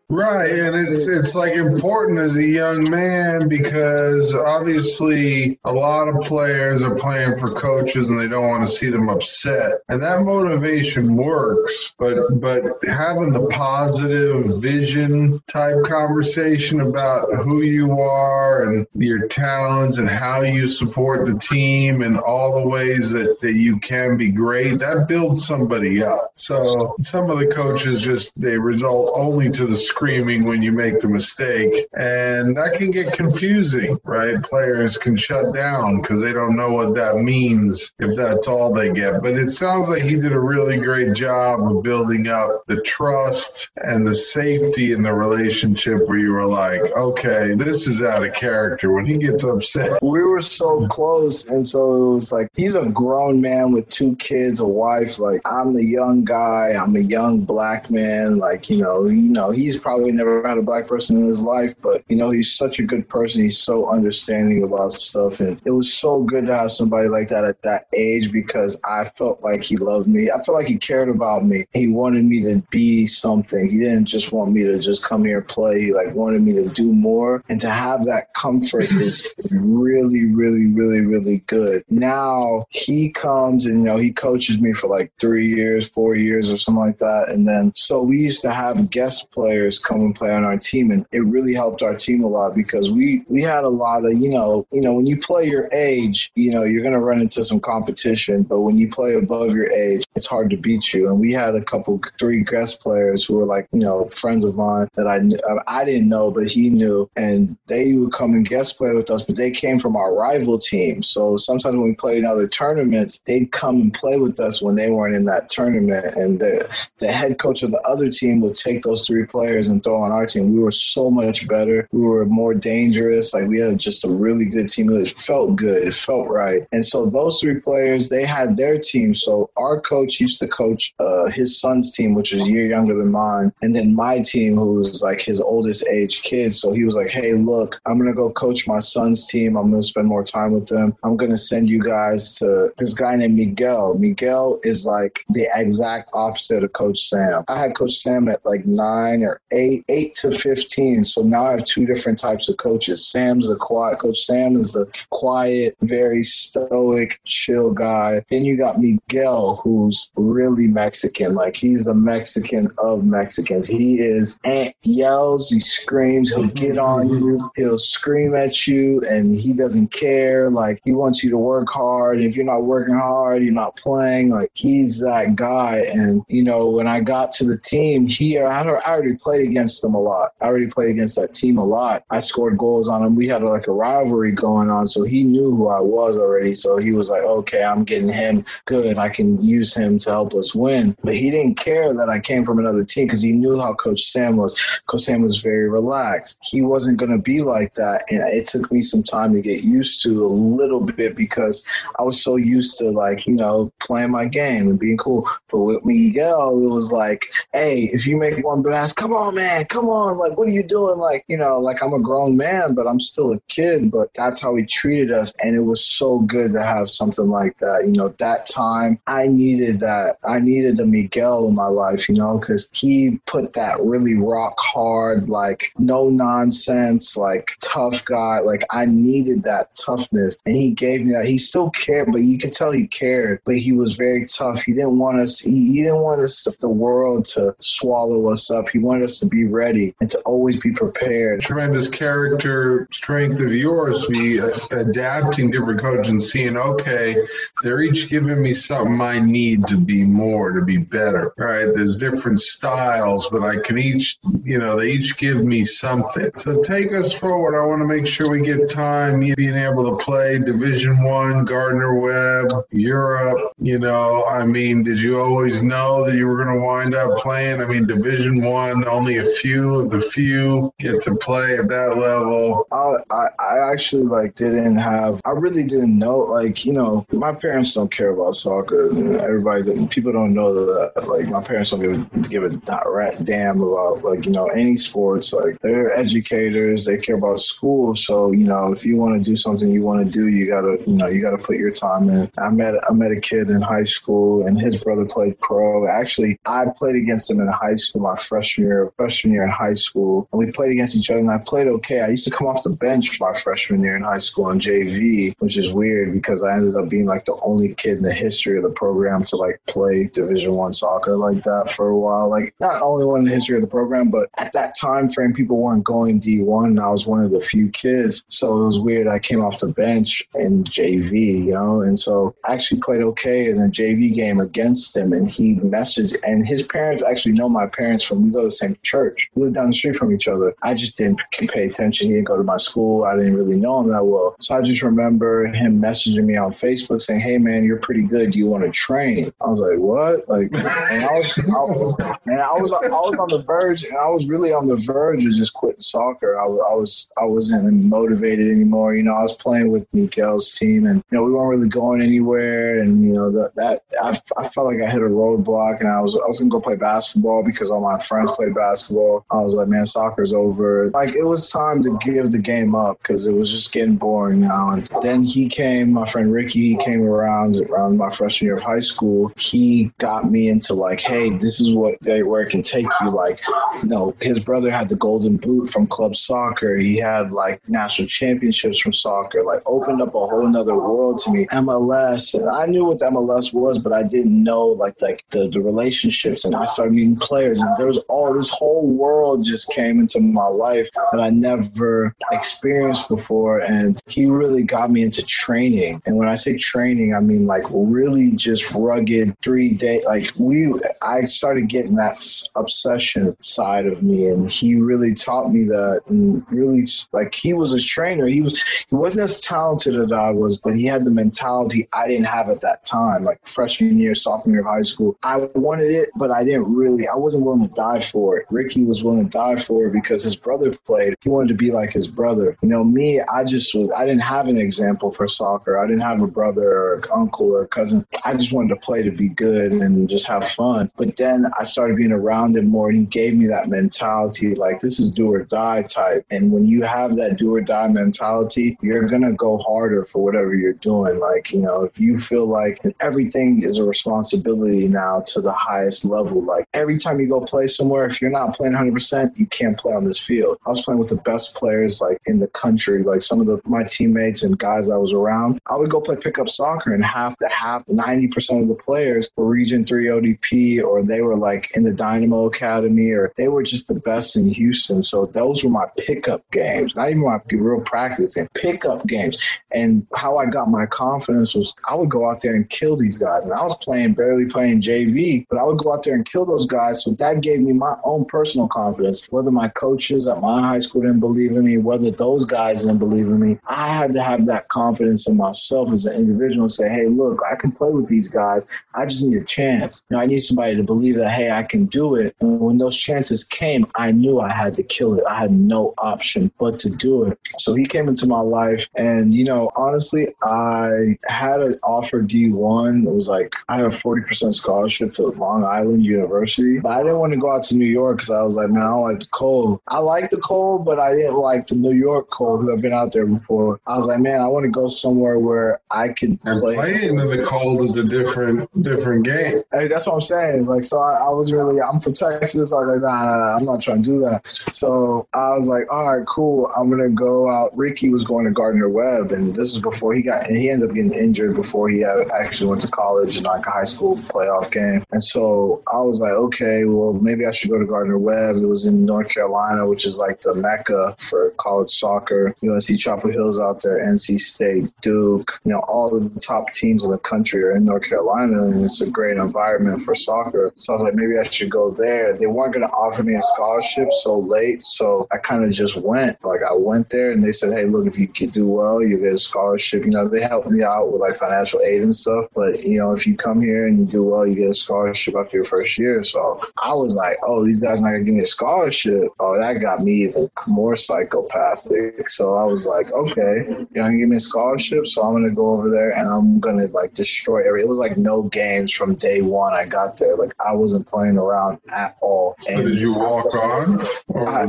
Right, and it's it's like important as a young man because obviously a lot of players are playing for coaches and they don't want to see them upset. And that motivation works, but but having the positive vision type conversation about who you are and your talents and how you support the team and all the ways that, that you can be great, that builds somebody up. So some of the coaches just they result only to the screaming when you make the mistake. And that can get confusing, right? Players can shut down because they don't know what that means if that's all they get. But it sounds like he did a really great job of building up the trust and the safety in the relationship where you were like, okay, this is out of character. When he gets upset, we were so close and so it was like he's a grown man with two kids a wife like i'm the young guy i'm a young black man like you know you know he's probably never had a black person in his life, but you know, he's such a good person. He's so understanding about stuff. And it was so good to have somebody like that at that age because I felt like he loved me. I felt like he cared about me. He wanted me to be something. He didn't just want me to just come here play. He like wanted me to do more. And to have that comfort is really, really, really, really good. Now he comes and you know, he coaches me for like three years, four years or something like that. And then so we used to have guest players come and play on our team and it really helped our team a lot because we we had a lot of, you know, you know, when you play your age, you know, you're gonna run into some competition, but when you play above your age, it's hard to beat you. And we had a couple three guest players who were like, you know, friends of mine that I knew um, I didn't know, but he knew and they would come and guest play with us, but they came from our rival team. So sometimes when we played in other tournaments, they'd come and play with us when they weren't in that tournament. And the the head coach of the other team would take those three players and throw on our team. We were so much better. We were more dangerous. Like we had just a really good team. It felt good. It felt right. And so those three players, they had their team. So our coach used to coach uh, his son's team, which is a year younger than mine, and then my team, who was like his oldest age kid. So he was like, "Hey, look, I'm gonna go coach my son's team. I'm gonna spend more time with them. I'm gonna send you guys to this guy named Miguel. Miguel is like the exact opposite of Coach Sam. I had Coach Sam at like nine or eight, eight to fifteen. So now I have two different types of coaches. Sam's the quiet coach. Sam is the quiet, very stoic, chill guy. Then you got Miguel, who's really Mexican. Like he's the Mexican of Mexicans. He is and yells, he screams, he'll get on you, he'll scream at you, and he doesn't care. Like he wants you to work hard. If you're not working hard, you're not playing. Like he's that guy. And you know, when I got to the team, he I already played against them a lot. I already played against that team a lot. I scored goals on him. We had like a rivalry going on, so he knew who I was already. So he was like, okay, I'm getting him good. I can use him to help us win. But he didn't care that I came from another team because he knew how Coach Sam was. Coach Sam was very relaxed. He wasn't going to be like that. And it took me some time to get used to a little bit because I was so used to like, you know, playing my game and being cool. But with Miguel, it was like, hey, if you make one pass, come on, man, come on. Like, what are you doing? Like, you know, like I'm a grown man, but I'm still a kid. But that's how he treated us. And it was so good to have something like that. You know, that time I needed that. I needed a Miguel in my life, you know, because he put that really rock hard, like no nonsense, like tough guy. Like I needed that toughness. And he gave me that. He still cared, but you could tell he cared, but he was very tough. He didn't want us, he, he didn't want us, the world to swallow us up. He wanted us to be ready and to always be prepared. Tremendous character strength of yours. We adapting different coaches and seeing, okay, they're each giving me something I need to be more, to be better. Right? There's different styles, but I can each, you know, they each give me something. So take us forward. I want to make sure we get time being able to play Division One, Gardner Webb, Europe. You know, I mean, did you always know that you were going to wind up playing? I mean, Division One, only a few of the few get to play at that level. I, I, I actually like didn't have. I really didn't know. Like, you know, my parents don't care about soccer. Everybody, people don't know that. Like, my parents don't give, give a rat damn about like you know any sports. Like, they're educators. They care about school. So, you know, if you want to do something you want to do, you gotta, you know, you gotta put your time in. I met, I met a kid in high school, and his brother played pro. Actually, I played against him in high school my freshman year, freshman year in high school, and we played against each other. And I played okay. I used to come off the bench my freshman year in high school on JV, which is weird because I ended up being like the only kid in the history of the program to like play Division One soccer like that for a while. Like not only one in the history of the program, but at that time frame, people weren't going D1, and I was one of the few kids. So it was weird. I came off the bench in JV, you know, and so I actually played okay in a JV game against him, and he messaged, and his parents actually know my parents from we go to the same church. We live down the street from each other. I just didn't pay attention. He didn't go to my school. I didn't really know him that well. So I just remember him messaging me on Facebook saying, "Hey man, you're pretty good. Do you want to train?" I was like, "What?" Like, and I was, I was and I was, I was on the verge, and I was really on the verge of just quitting soccer. I I was, I wasn't motivated anymore. You know, I was playing with Miguel's team, and you know, we weren't really going anywhere. And you know, that, that I, I felt like I hit a roadblock, and I was, I was gonna go play basketball because all my friends played basketball basketball. I was like, man, soccer's over. Like it was time to give the game up because it was just getting boring now. And then he came, my friend Ricky, he came around around my freshman year of high school. He got me into like, hey, this is what they where it can take you. Like, you know, his brother had the golden boot from club soccer. He had like national championships from soccer. Like opened up a whole nother world to me. MLS. And I knew what the MLS was, but I didn't know like like the, the relationships and I started meeting players and there was all this whole world just came into my life that I never experienced before and he really got me into training. And when I say training, I mean like really just rugged three day like we I started getting that obsession side of me and he really taught me that and really like he was a trainer. He was he wasn't as talented as I was, but he had the mentality I didn't have at that time. Like freshman year, sophomore year of high school. I wanted it, but I didn't really I wasn't willing to die for it. Ricky was willing to die for because his brother played. He wanted to be like his brother. You know, me, I just was I didn't have an example for soccer. I didn't have a brother or uncle or cousin. I just wanted to play to be good and just have fun. But then I started being around him more and he gave me that mentality like this is do or die type. And when you have that do or die mentality, you're gonna go harder for whatever you're doing. Like, you know, if you feel like everything is a responsibility now to the highest level, like every time you go play somewhere, if you're not playing 100%, you can't play on this field. I was playing with the best players like in the country, like some of the my teammates and guys I was around. I would go play pickup soccer and half the half 90% of the players were Region 3 ODP or they were like in the Dynamo Academy or they were just the best in Houston. So those were my pickup games, not even my real practice and pickup games. And how I got my confidence was I would go out there and kill these guys. And I was playing, barely playing JV, but I would go out there and kill those guys. So that gave me my own personal confidence. Whether my coaches at my high school didn't believe in me, whether those guys didn't believe in me, I had to have that confidence in myself as an individual and say, hey, look, I can play with these guys. I just need a chance. You know, I need somebody to believe that, hey, I can do it. And when those chances came, I knew I had to kill it. I had no option but to do it. So he came into my life. And, you know, honestly, I had an offer D1. It was like, I have a 40% scholarship to Long Island University. But I didn't want to go out to New York because I was like, man, I don't like the cold. I like the cold, but I didn't like the New York cold because I've been out there before. I was like, man, I want to go somewhere where I could And play. playing in the cold is a different different game. Hey, that's what I'm saying. Like, so I, I was really, I'm from Texas. I was like, nah, nah, nah, I'm not trying to do that. So I was like, all right, cool. I'm gonna go out. Ricky was going to Gardner Webb, and this is before he got, and he ended up getting injured before he actually went to college in like a high school playoff game. And so I was like, okay, well, maybe I should go to Gardner Webb. It was in North Carolina, which is like the mecca for college soccer. UNC Chapel Hill's out there, NC State, Duke, you know, all the top teams in the country are in North Carolina, and it's a great environment for soccer. So I was like, maybe I should go there. They weren't going to offer me a scholarship so late, so I kind of just went. Like I went there, and they said, hey, look, if you do well, you get a scholarship. You know, they helped me out with like financial aid and stuff. But you know, if you come here and you do well, you get a scholarship after your first year. So I was like, oh, these guys not gonna give me a scholarship. Oh, that got me even more psychopathic. So I was like, okay, you're gonna give me a scholarship, so I'm gonna go over there and I'm gonna like destroy every. It was like no games from day one. I got there, like I wasn't playing around at all. So did you walk on? I,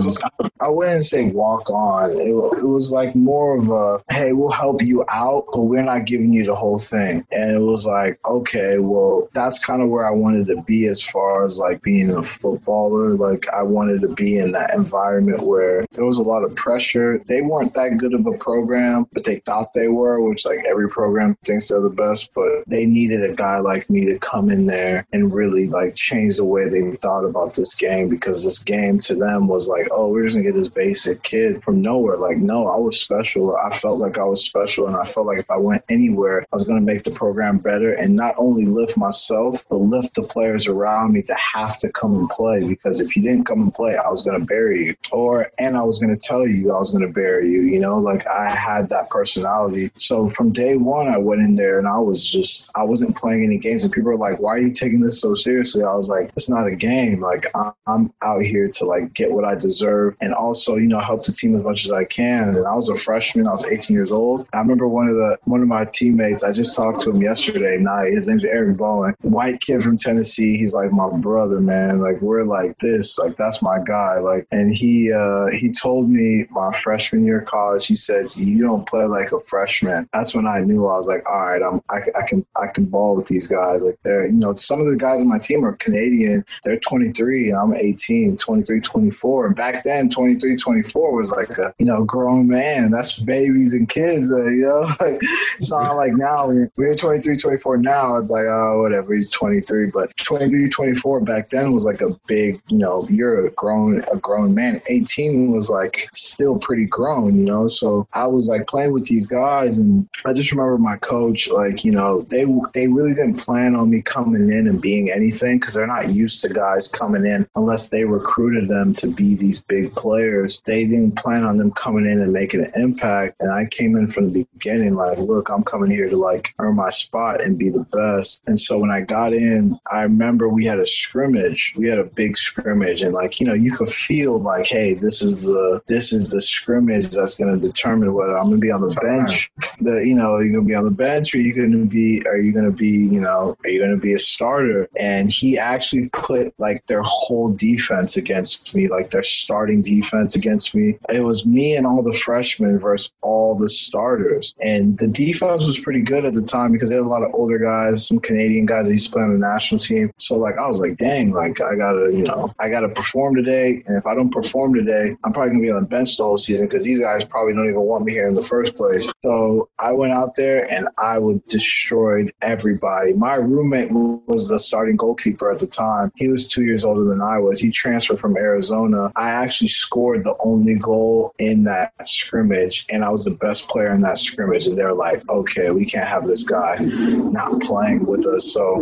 I wouldn't say walk on. It, it was like more of a, hey, we'll help you out, but we're not giving you the whole thing. And it was like, okay, well, that's kind of where I wanted to be as far as like being a footballer. Like I wanted to be in that environment where there was a lot of pressure. They weren't that good of a program, but they thought they were, which like every program thinks they're the best, but they needed a guy like me to come in there and really like change the way they thought about this game because this game to them was like, oh, we're just gonna get this basic kid from nowhere. Like, no, I was special. I felt like I was special, and I felt like if I went anywhere, I was gonna make the program better and not only lift myself, but lift the players around me to have to come and play. Because if you didn't come and play, I was gonna bury you, or and I was gonna tell you I was gonna bury you. You know, like I had that personality. So from day one, I went in there and I was just I wasn't playing any games, and people were like, "Why are you taking this so seriously?" I was like, "It's not a game. Like I'm, I'm out here to like get what I deserve, and also you know help the team as much as I can." And I was a freshman. I was 18 years old. I remember one of the one of my teammates. I just talked to him yesterday night. His name's Eric Bowen, white kid from Tennessee. He's like my brother, man. Like we're like this. This. Like that's my guy. Like, and he uh, he told me my freshman year of college. He said, "You don't play like a freshman." That's when I knew I was like, "All right, I'm I, I can I can ball with these guys." Like they're you know some of the guys on my team are Canadian. They're 23. I'm 18, 23, 24. And back then, 23, 24 was like a you know grown man. That's babies and kids. Uh, you know, like, it's not like now. We're 23, 24 now. It's like oh whatever. He's 23, but 23, 24 back then was like a big you know you're a grown a grown man. 18 was like still pretty grown. You know, so I was like playing with these guys, and I just remember my coach like you know they they really didn't plan on me coming in and being anything because they're not used to guys coming in unless they recruited them to be these big players. They didn't plan on them coming in and making an impact. And I came in from the beginning like, look, I'm coming here to like earn my spot and be the best. And so when I got in, I remember we had a scrimmage. We had a big scrimmage, and like you know, you could feel like, hey, this is the this is the scrimmage that's going to determine whether I'm going to be on the bench. The you know, you're going to be on the bench, or you're going to be, are you going to be, you know, are you going to be a starter? And he actually put like their whole defense against me, like their starting defense against me. It was me and all the freshmen versus all the starters, and the defense was pretty good at the time because they had a lot of older guys, some Canadian guys that used to play on the national team. So like I was like, dang, like I gotta, you know, I gotta perform today, and if I don't perform today, I'm probably gonna be on the bench the whole season because these guys probably don't even want me here in the first place. So I went out there and I would destroyed everybody. My roommate was the starting goalkeeper at the time. He was two years older than I was. He transferred from Arizona. I actually scored the only goal in that scrimmage, and I was the best player in that scrimmage. And they're like, okay, we can't have this guy not playing with us. So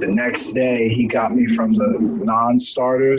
the next day, he got me from the non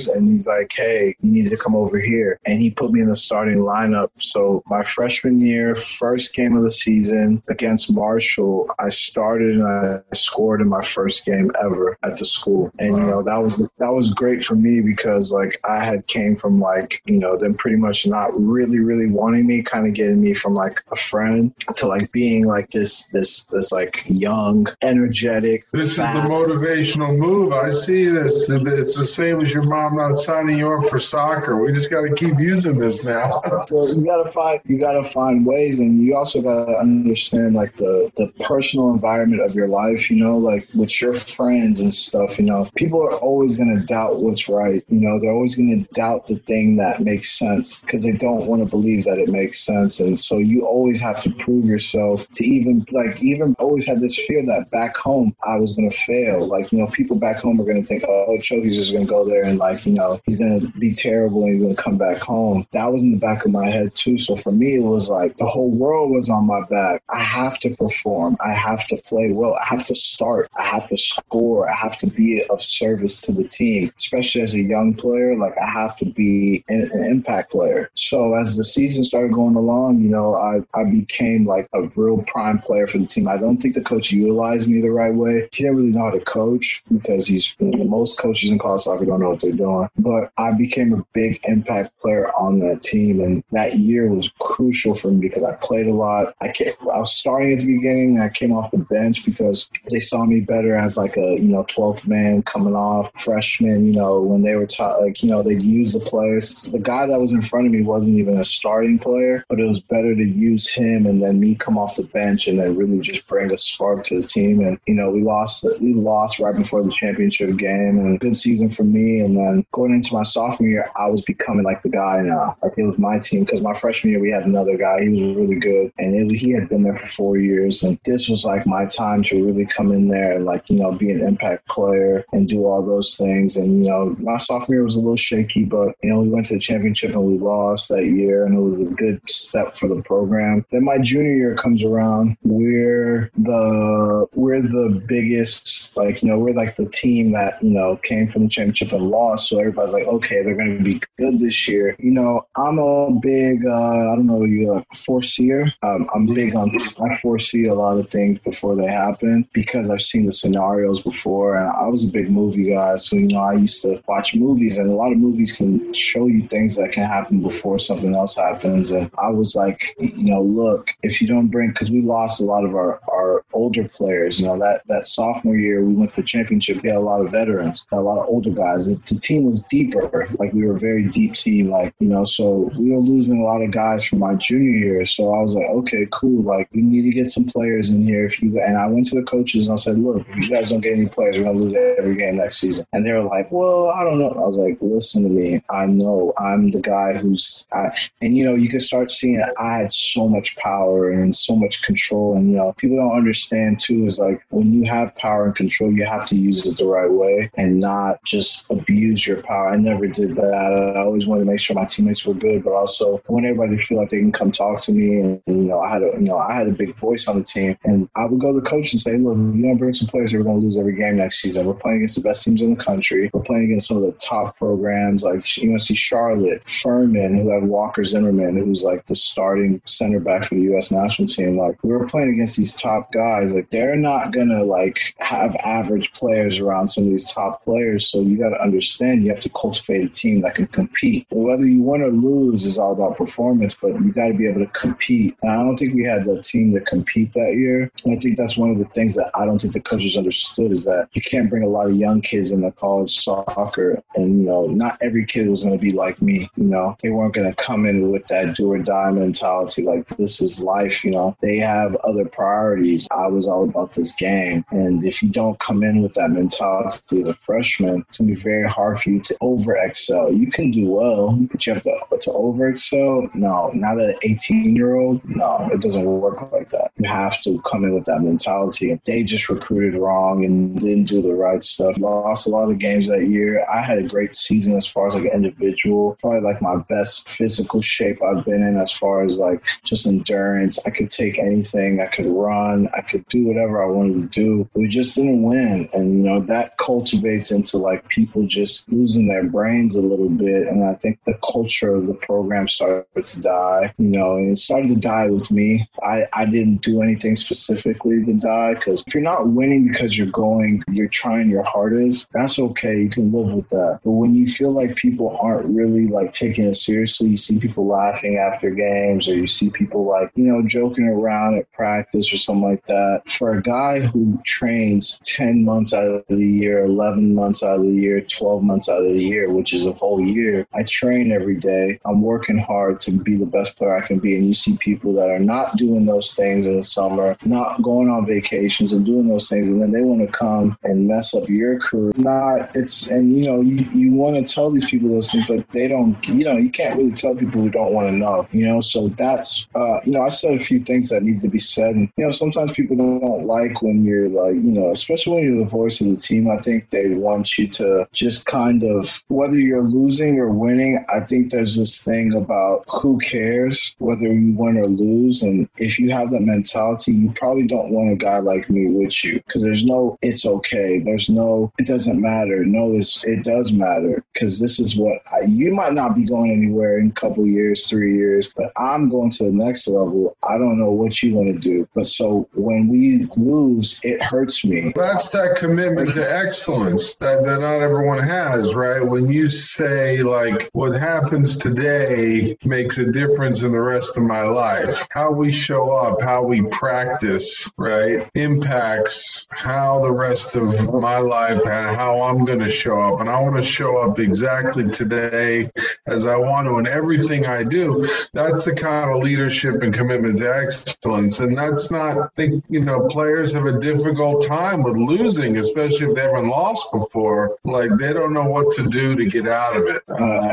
and he's like, hey, you need to come over here. And he put me in the starting lineup. So my freshman year, first game of the season against Marshall, I started and I scored in my first game ever at the school. And you know, that was that was great for me because like I had came from like, you know, them pretty much not really, really wanting me, kind of getting me from like a friend to like being like this this this like young, energetic. This fast. is the motivational move. I see this. It's the same as your mom not signing you up for soccer. We just got to keep using this now. well, you gotta find you gotta find ways, and you also gotta understand like the the personal environment of your life. You know, like with your friends and stuff. You know, people are always gonna doubt what's right. You know, they're always gonna doubt the thing that makes sense because they don't want to believe that it makes sense, and so you always have to prove yourself to even like even always had this fear that back home I was gonna fail. Like you know, people back home are gonna think, oh, Choki's just gonna go there and like you know he's gonna be terrible and he's gonna come back home. That was in the back of my head too. So for me, it was like the whole world was on my back. I have to perform. I have to play well. I have to start. I have to score. I have to be of service to the team, especially as a young player. Like I have to be an, an impact player. So as the season started going along, you know, I, I became like a real prime player for the team. I don't think the coach utilized me the right way. He didn't really know how to coach because he's most coaches in college soccer don't know what they're But I became a big impact player on that team, and that year was crucial for me because I played a lot. I came, I was starting at the beginning. I came off the bench because they saw me better as like a you know 12th man coming off freshman. You know when they were taught like you know they'd use the players. The guy that was in front of me wasn't even a starting player, but it was better to use him and then me come off the bench and then really just bring a spark to the team. And you know we lost we lost right before the championship game and good season for me. And uh, then going into my sophomore year, I was becoming like the guy now. Uh, like it was my team because my freshman year we had another guy. He was really good, and it, he had been there for four years. And this was like my time to really come in there and like you know be an impact player and do all those things. And you know my sophomore year was a little shaky, but you know we went to the championship and we lost that year, and it was a good step for the program. Then my junior year comes around. We're the we're the biggest like you know we're like the team that you know came from the championship and lost. So everybody's like, okay, they're going to be good this year. You know, I'm a big uh, I don't know you a foreseer. Um, I'm big on I foresee a lot of things before they happen because I've seen the scenarios before. I was a big movie guy, so you know I used to watch movies, and a lot of movies can show you things that can happen before something else happens. And I was like, you know, look, if you don't bring because we lost a lot of our our older players. You know that that sophomore year we went for championship. We had a lot of veterans, a lot of older guys. The, the team was deeper. Like we were a very deep team. Like you know, so we were losing a lot of guys from my junior year. So I was like, okay, cool. Like we need to get some players in here. If you and I went to the coaches and I said, look, if you guys don't get any players, we're gonna lose every game next season. And they were like, well, I don't know. I was like, listen to me. I know I'm the guy who's, I, and you know, you can start seeing I had so much power and so much control. And you know, people don't understand too is like when you have power and control, you have to use it the right way and not just abuse your power. I never did that. I always wanted to make sure my teammates were good, but also I want everybody to feel like they can come talk to me. And, you know, I had a, you know, I had a big voice on the team, and I would go to the coach and say, look, you don't bring some players, we're going to lose every game next season. We're playing against the best teams in the country. We're playing against some of the top programs like UNC Charlotte, Furman, who have Walker Zimmerman, who's like the starting center back for the U.S. national team. Like we were playing against these top guys. Like they're not gonna like have average players around some of these top players. So you got to understand you have to cultivate a team that can compete. Whether you win or lose is all about performance, but you got to be able to compete. And I don't think we had the team to compete that year. And I think that's one of the things that I don't think the coaches understood is that you can't bring a lot of young kids into college soccer, and you know, not every kid was going to be like me. You know, they weren't going to come in with that do or die mentality. Like this is life. You know, they have other priorities. I was all about this game, and if you don't come in with that mentality as a freshman, it's going to be very hard for you to over excel. You can do well, but you have to to over excel. No, not an 18 year old. No, it doesn't work like that. You have to come in with that mentality. They just recruited wrong and didn't do the right stuff. Lost a lot of games that year. I had a great season as far as like an individual. Probably like my best physical shape I've been in as far as like just endurance. I could take anything. I could run. I could do whatever I wanted to do. We just didn't win. And, you know, that cultivates into like people just losing their brains a little bit. And I think the culture of the program started to die, you know, and it started to die with me. I, I didn't do anything specifically to die because if you're not winning because you're going, you're trying your hardest, that's okay. You can live with that. But when you feel like people aren't really like taking it seriously, you see people laughing after games or you see people like, you know, joking around at practice or something like that. For a guy who trains 10 months out of the year, 11 months out of the year, 12 months out of the year, which is a whole year, I train every day. I'm working hard to be the best player I can be. And you see people that are not doing those things in the summer, not going on vacations and doing those things, and then they want to come and mess up your career. Not it's and you know you, you want to tell these people those things, but they don't. You know you can't really tell people who don't want to know. You know, so that's uh, you know I said a few things that need to be said, and you know sometimes people don't like when you're like you know especially when you're the voice of the team. I think they want you to just kind of whether you're losing or winning. I think there's this thing about who cares whether you win or lose, and if you have that mentality, you probably don't want a guy like me with you because there's no it's okay. There's no it doesn't matter. No, this it does matter because this is what I, you might not be going anywhere in a couple years, three years, but I'm going to the next level. I don't know what you want to do, but so when we lose, it hurts me. That's that commitment to excellence that, that not everyone has, right? When you say like what happens today makes a difference in the rest of my life, how we show up, how we practice, right, impacts how the rest of my life and how I'm going to show up. And I want to show up exactly today as I want to in everything I do. That's the kind of leadership and commitment to excellence. And that's not, I think, you know, players have a difficult time with losing, especially if they haven't lost before. Like they don't know what to do to get out of it. Uh,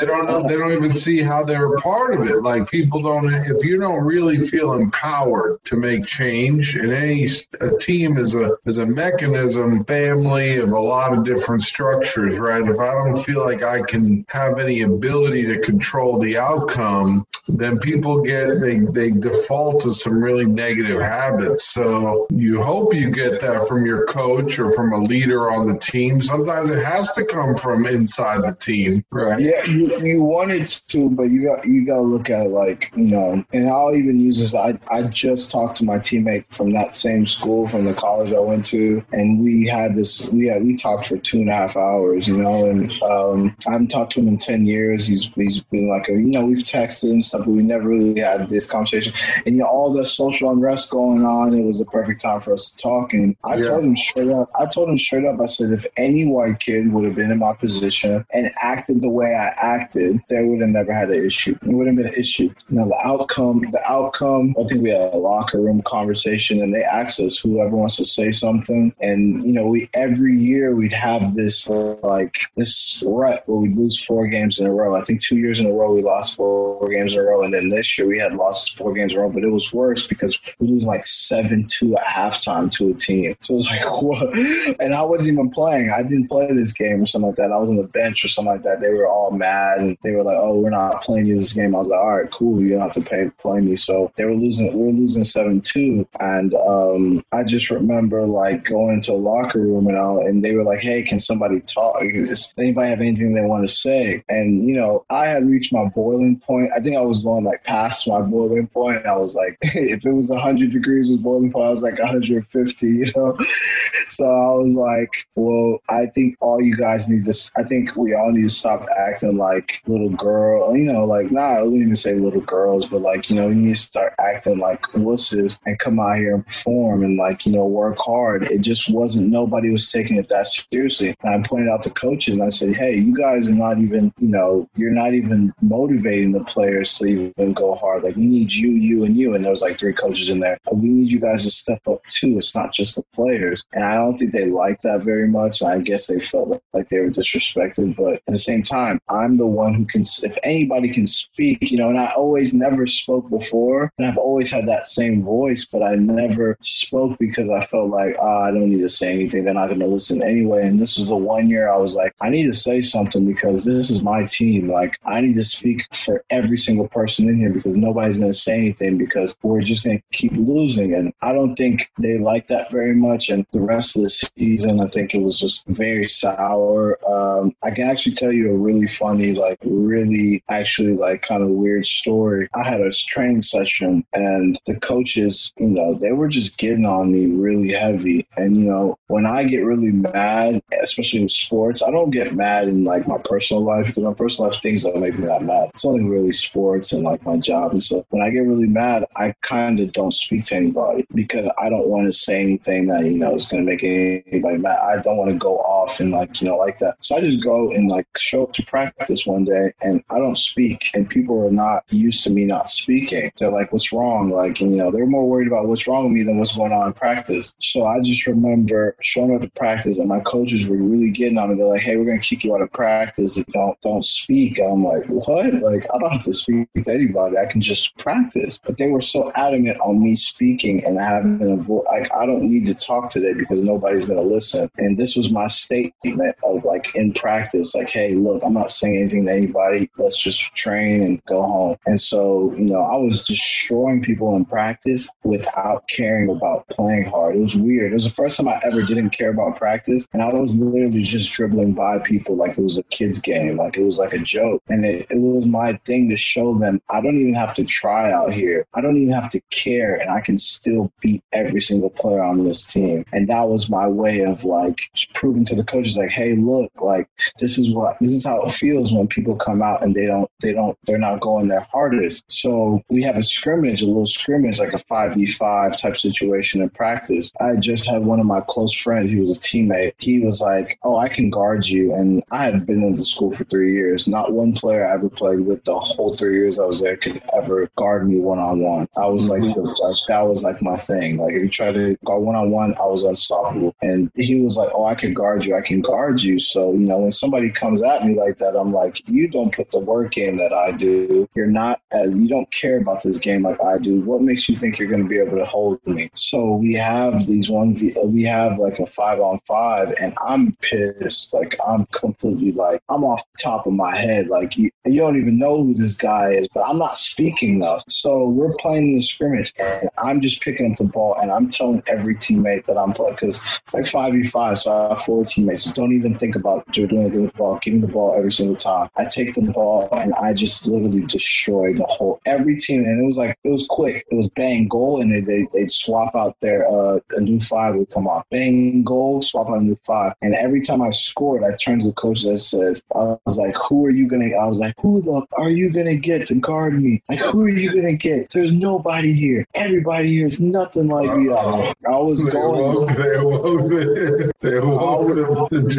they don't know, they don't even see how they're a part of it. Like people don't, if you don't really feel empowered to make change and any a team is a, is a mechanism, family of a lot of different structures, right? If I don't feel like I can have any ability to control the outcome, then people get they they default to some really negative habits. So you hope you get that from your coach or from a leader on the team. Sometimes it has to come from inside the team, right? Yeah, you, you want it to, but you got you got to look at it like you know. And I'll even use this. I I just talked to my teammate from that same school from the college I went to, and we had this. We had we talked for two and a half hours, you know. And um, I haven't talked to him in ten years. He's he's been like a, you know we've texted and stuff, but we never really had this conversation. And you know all the social unrest going on, it was a perfect time for us to talk. And I Yeah. told him straight up. I told him straight up. I said if any white kid would have been in my position and acted the way I acted, they would have never had an issue. It would have been an issue. Now the outcome, the outcome, I think we had a locker room conversation and they asked us whoever wants to say something. And, you know, we every year we'd have this like this rut where we'd lose four games in a row. I think two years in a row we lost four games in a row. And then this year we had lost four games in a row, but it was worse because we lose like seven two at halftime to a team. So it was like what and I wasn't even playing. I didn't play this game or something like that. I was on the bench or something like that. They were all mad and they were like, "Oh, we're not playing you this game." I was like, "All right, cool. You don't have to pay play me." So they were losing. We were losing seven two, and um, I just remember like going into a locker room and all, and they were like, "Hey, can somebody talk? Does anybody have anything they want to say?" And you know, I had reached my boiling point. I think I was going like past my boiling point. I was like, if it was hundred degrees with boiling point, I was like 150. You know, so I was like, "Well, I think all you guys need to. I think we all need to stop acting like little girl. You know, like nah, I wouldn't even say little girls, but like you know, you need to start acting like wusses and come out here and perform and like you know work hard. It just wasn't. Nobody was taking it that seriously. And I pointed out to coaches and I said, "Hey, you guys are not even. You know, you're not even motivating the players to even go hard. Like we need you, you, and you." And there was like three coaches in there. We need you guys to step up too. It's not just the players. And I don't think they liked that very much. I guess they felt like they were disrespected. But at the same time, I'm the one who can. If anybody can speak, you know, and I always never spoke before, and I've always had that same voice, but I never spoke because I felt like, oh, I don't need to say anything. They're not going to listen anyway. And this is the one year I was like, I need to say something because this is my team. Like, I need to speak for every single person in here because nobody's going to say anything because we're just going to keep losing. And I don't think they like that very much. And the rest of the season, I think it was just very sour. Or um, I can actually tell you a really funny, like, really actually, like, kind of weird story. I had a training session and the coaches, you know, they were just getting on me really heavy. And, you know, when I get really mad, especially in sports, I don't get mad in like my personal life because my personal life things don't make me that mad. It's only really sports and like my job and stuff. When I get really mad, I kind of don't speak to anybody because I don't want to say anything that, you know, is going to make anybody mad. I don't want to go off and like, you know, like that. So I just go and like show up to practice one day and I don't speak and people are not used to me not speaking. They're like, what's wrong? Like, and, you know, they're more worried about what's wrong with me than what's going on in practice. So I just remember showing up to practice and my coaches were really getting on me. They're like, hey, we're going to kick you out of practice. if Don't, don't speak. I'm like, what? Like, I don't have to speak to anybody. I can just practice. But they were so adamant on me speaking and having a voice. Like, I don't need to talk today because nobody's going to listen. And this was my statement of like in practice, like, hey, look, I'm not saying anything to anybody. Let's just train and go home. And so, you know, I was destroying people in practice without caring about playing hard. It was weird. It was the first time I ever didn't care about practice. And I was literally just dribbling by people like it was a kid's game, like it was like a joke. And it, it was my thing to show them I don't even have to try out here. I don't even have to care. And I can still beat every single player on this team. And that was my way of like proving to the coaches, like, hey, look, like this is what this is how it feels when people come out and they don't they don't they're not going their hardest. So we have a scrimmage, a little scrimmage, like a five v five type situation in practice. I just had one of my close friends. He was a teammate. He was like, "Oh, I can guard you," and I had been in the school for three years. Not one player I ever played with the whole three years I was there could ever guard me one on one. I was like, Mhm. like, that was like my thing. Like if you try to guard one on one, I was unstoppable. And he was like, "Oh, I can guard you. I can guard you." So you know, when somebody comes at me like that, I'm like, "You don't put the work in that I do. You're not as you don't care about this game like I do. What makes you think you're going to be able to hold me?" So we have these one. We have like a five on five, and I'm pissed. Like I'm completely like I'm off the top of my head. Like you, you don't even know who this guy is, but I'm not speaking though. So we're playing in the scrimmage, and I'm just picking up the ball, and I'm telling every teammate that I'm playing because it's like five v five. So I have four teammates. Don't even think about doing anything with the ball. Me the ball every single time. I take the ball and I just literally destroy the whole every team. And it was like it was quick. It was bang goal, and they they they'd swap out their uh a new five would come on. Bang goal, swap out a new five. And every time I scored, I turned to the coach that says, I was like, who are you gonna? I was like, who the are you gonna get to guard me? Like, who are you gonna get? There's nobody here. Everybody here is nothing like me. I, was going. woke, they woke, the, they woke the, the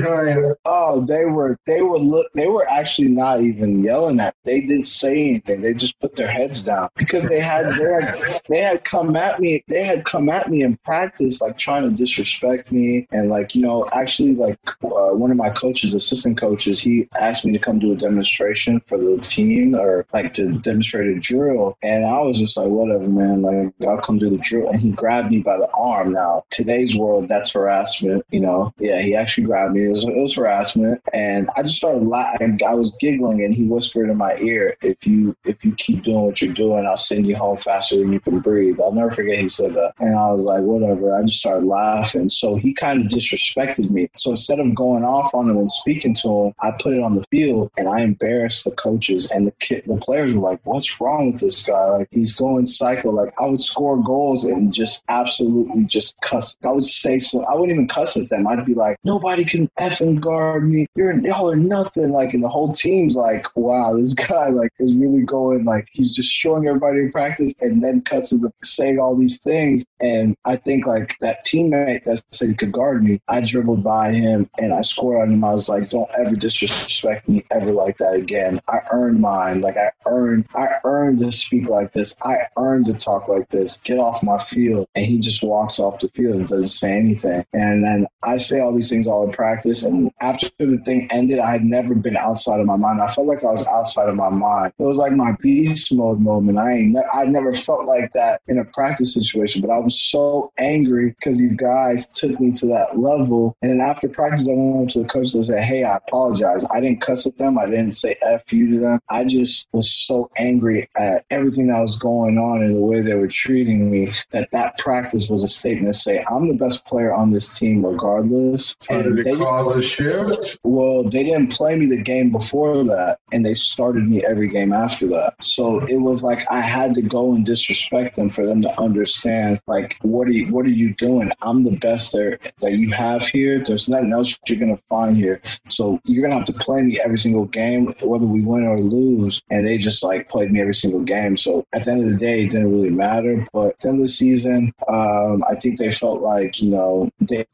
Oh, they were they were look they were actually not even yelling at. Me. They didn't say anything. They just put their heads down because they had they had they had come at me. They had come at me in practice, like trying to disrespect me and like you know actually like uh, one of my coaches, assistant coaches, he asked me to come do a demonstration for the team or like to demonstrate a drill, and I was just like whatever, man. Like I'll come do the drill, and he grabbed me by the arm. Now today's world, that's harassment. You know, yeah, he actually grabbed me. It was, it was harassment, and I just started laughing. I was giggling, and he whispered in my ear, "If you if you keep doing what you're doing, I'll send you home faster than you can breathe." I'll never forget he said that, and I was like, "Whatever." I just started laughing. So he kind of disrespected me. So instead of going off on him and speaking to him, I put it on the field, and I embarrassed the coaches and the kid, the players were like, "What's wrong with this guy? Like he's going psycho." Like I would score goals and just absolutely just cuss. I would say so. I wouldn't even cuss at them. I'd be like, "Nobody can effing guard me. You're y'all are nothing." Like, and the whole team's like, "Wow, this guy like is really going like he's just showing everybody in practice and then cuts cussing, saying all these things." And I think like that teammate that said he could guard me, I dribbled by him and I scored on him. I was like, "Don't ever disrespect me ever like that again." I earned mine. Like I earned, I earned to speak like this. I earned to talk like this. Get off my field. And he just walks off the field and doesn't say anything. And then I say all these things all in practice. And after the thing ended, I had never been outside of my mind. I felt like I was outside of my mind. It was like my beast mode moment. I ain't, I never felt like that in a practice situation. But I was so angry because these guys took me to that level. And then after practice, I went to the coach and said, "Hey, I apologize. I didn't cuss at them. I didn't say f you to them. I just was so angry at everything that was going on and the way they were treating me that that practice was a statement to say I'm the best player on this team regardless. Did it cause a shift? Well, they didn't play me the game before that, and they started me every game after that. So it was like I had to go and disrespect them for them to understand, like, what are you, what are you doing? I'm the best there that you have here. There's nothing else you're gonna find here. So you're gonna have to play me every single game, whether we win or lose. And they just like played me every single game. So at the end of the day, it didn't really matter. But at the end of the season, um, I think they felt like you know they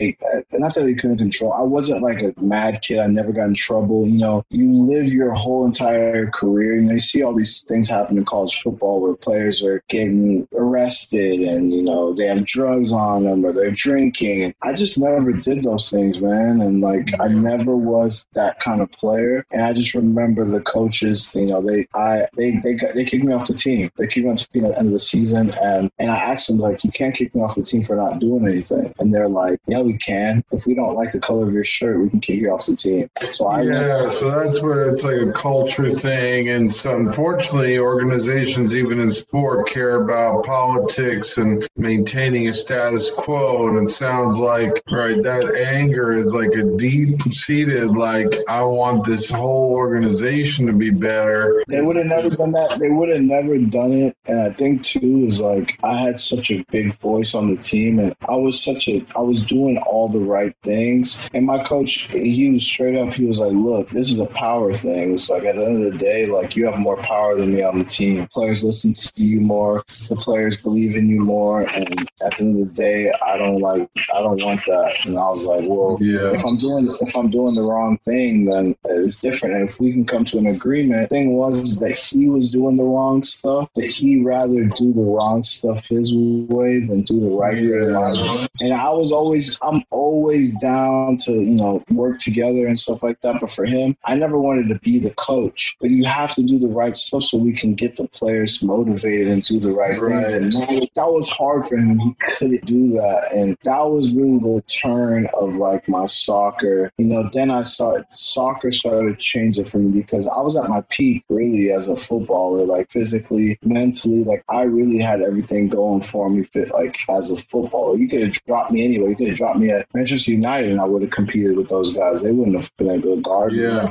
not that they couldn't control. I wasn't like a mad kid. I never got in trouble. You know, you live your whole entire career. You know, you see all these things happen in college football where players are getting arrested and you know they have drugs on them or they're drinking. I just never did those things, man. And like I never was that kind of player. And I just remember the coaches. You know, they I they they they kicked me off the team. They kicked me off the team at the end of the season, and and I asked them like, you can't kick me off the team for not doing anything. And they're like, yeah, we can. If we don't like the color of your shirt, we can kick you off the team. So I yeah, so that's where it's like a culture thing, and so unfortunately, organizations even in sport care about politics and maintaining a status quo. And it sounds like right that anger is like a deep seated like I want this whole organization to be better. They would have never done that. They would have never done it. And I think too is like I had such a big voice on the team, and I was such a I was doing all the right things. And my coach, he was straight up. He was like, "Look, this is a power thing. It's like at the end of the day, like you have more power than me on the team. Players listen to you more. The players believe in you more. And at the end of the day, I don't like I don't want that. And I was like, well, Yeah. if I'm doing if I'm doing the wrong thing, then it's different. And if we can come to an agreement, thing was that he was doing the wrong stuff, that he rather do the wrong stuff his way than do the right way. And I was always I'm always down to, you know, work together and stuff like that. But for him, I never wanted to be the coach. But you have to do the right stuff so we can get the players motivated and do the right, Right. things. And that, that was hard for him. He couldn't do that. And that was really the turn of like my soccer. You know, then I started soccer started changing for me because I was at my peak really as a footballer, like physically, mentally, like I really had everything going for me fit like as a footballer. You could have dropped me anyway. You could have dropped me at Manchester United and I would have competed with those guys. They wouldn't have been able to guard. Yeah.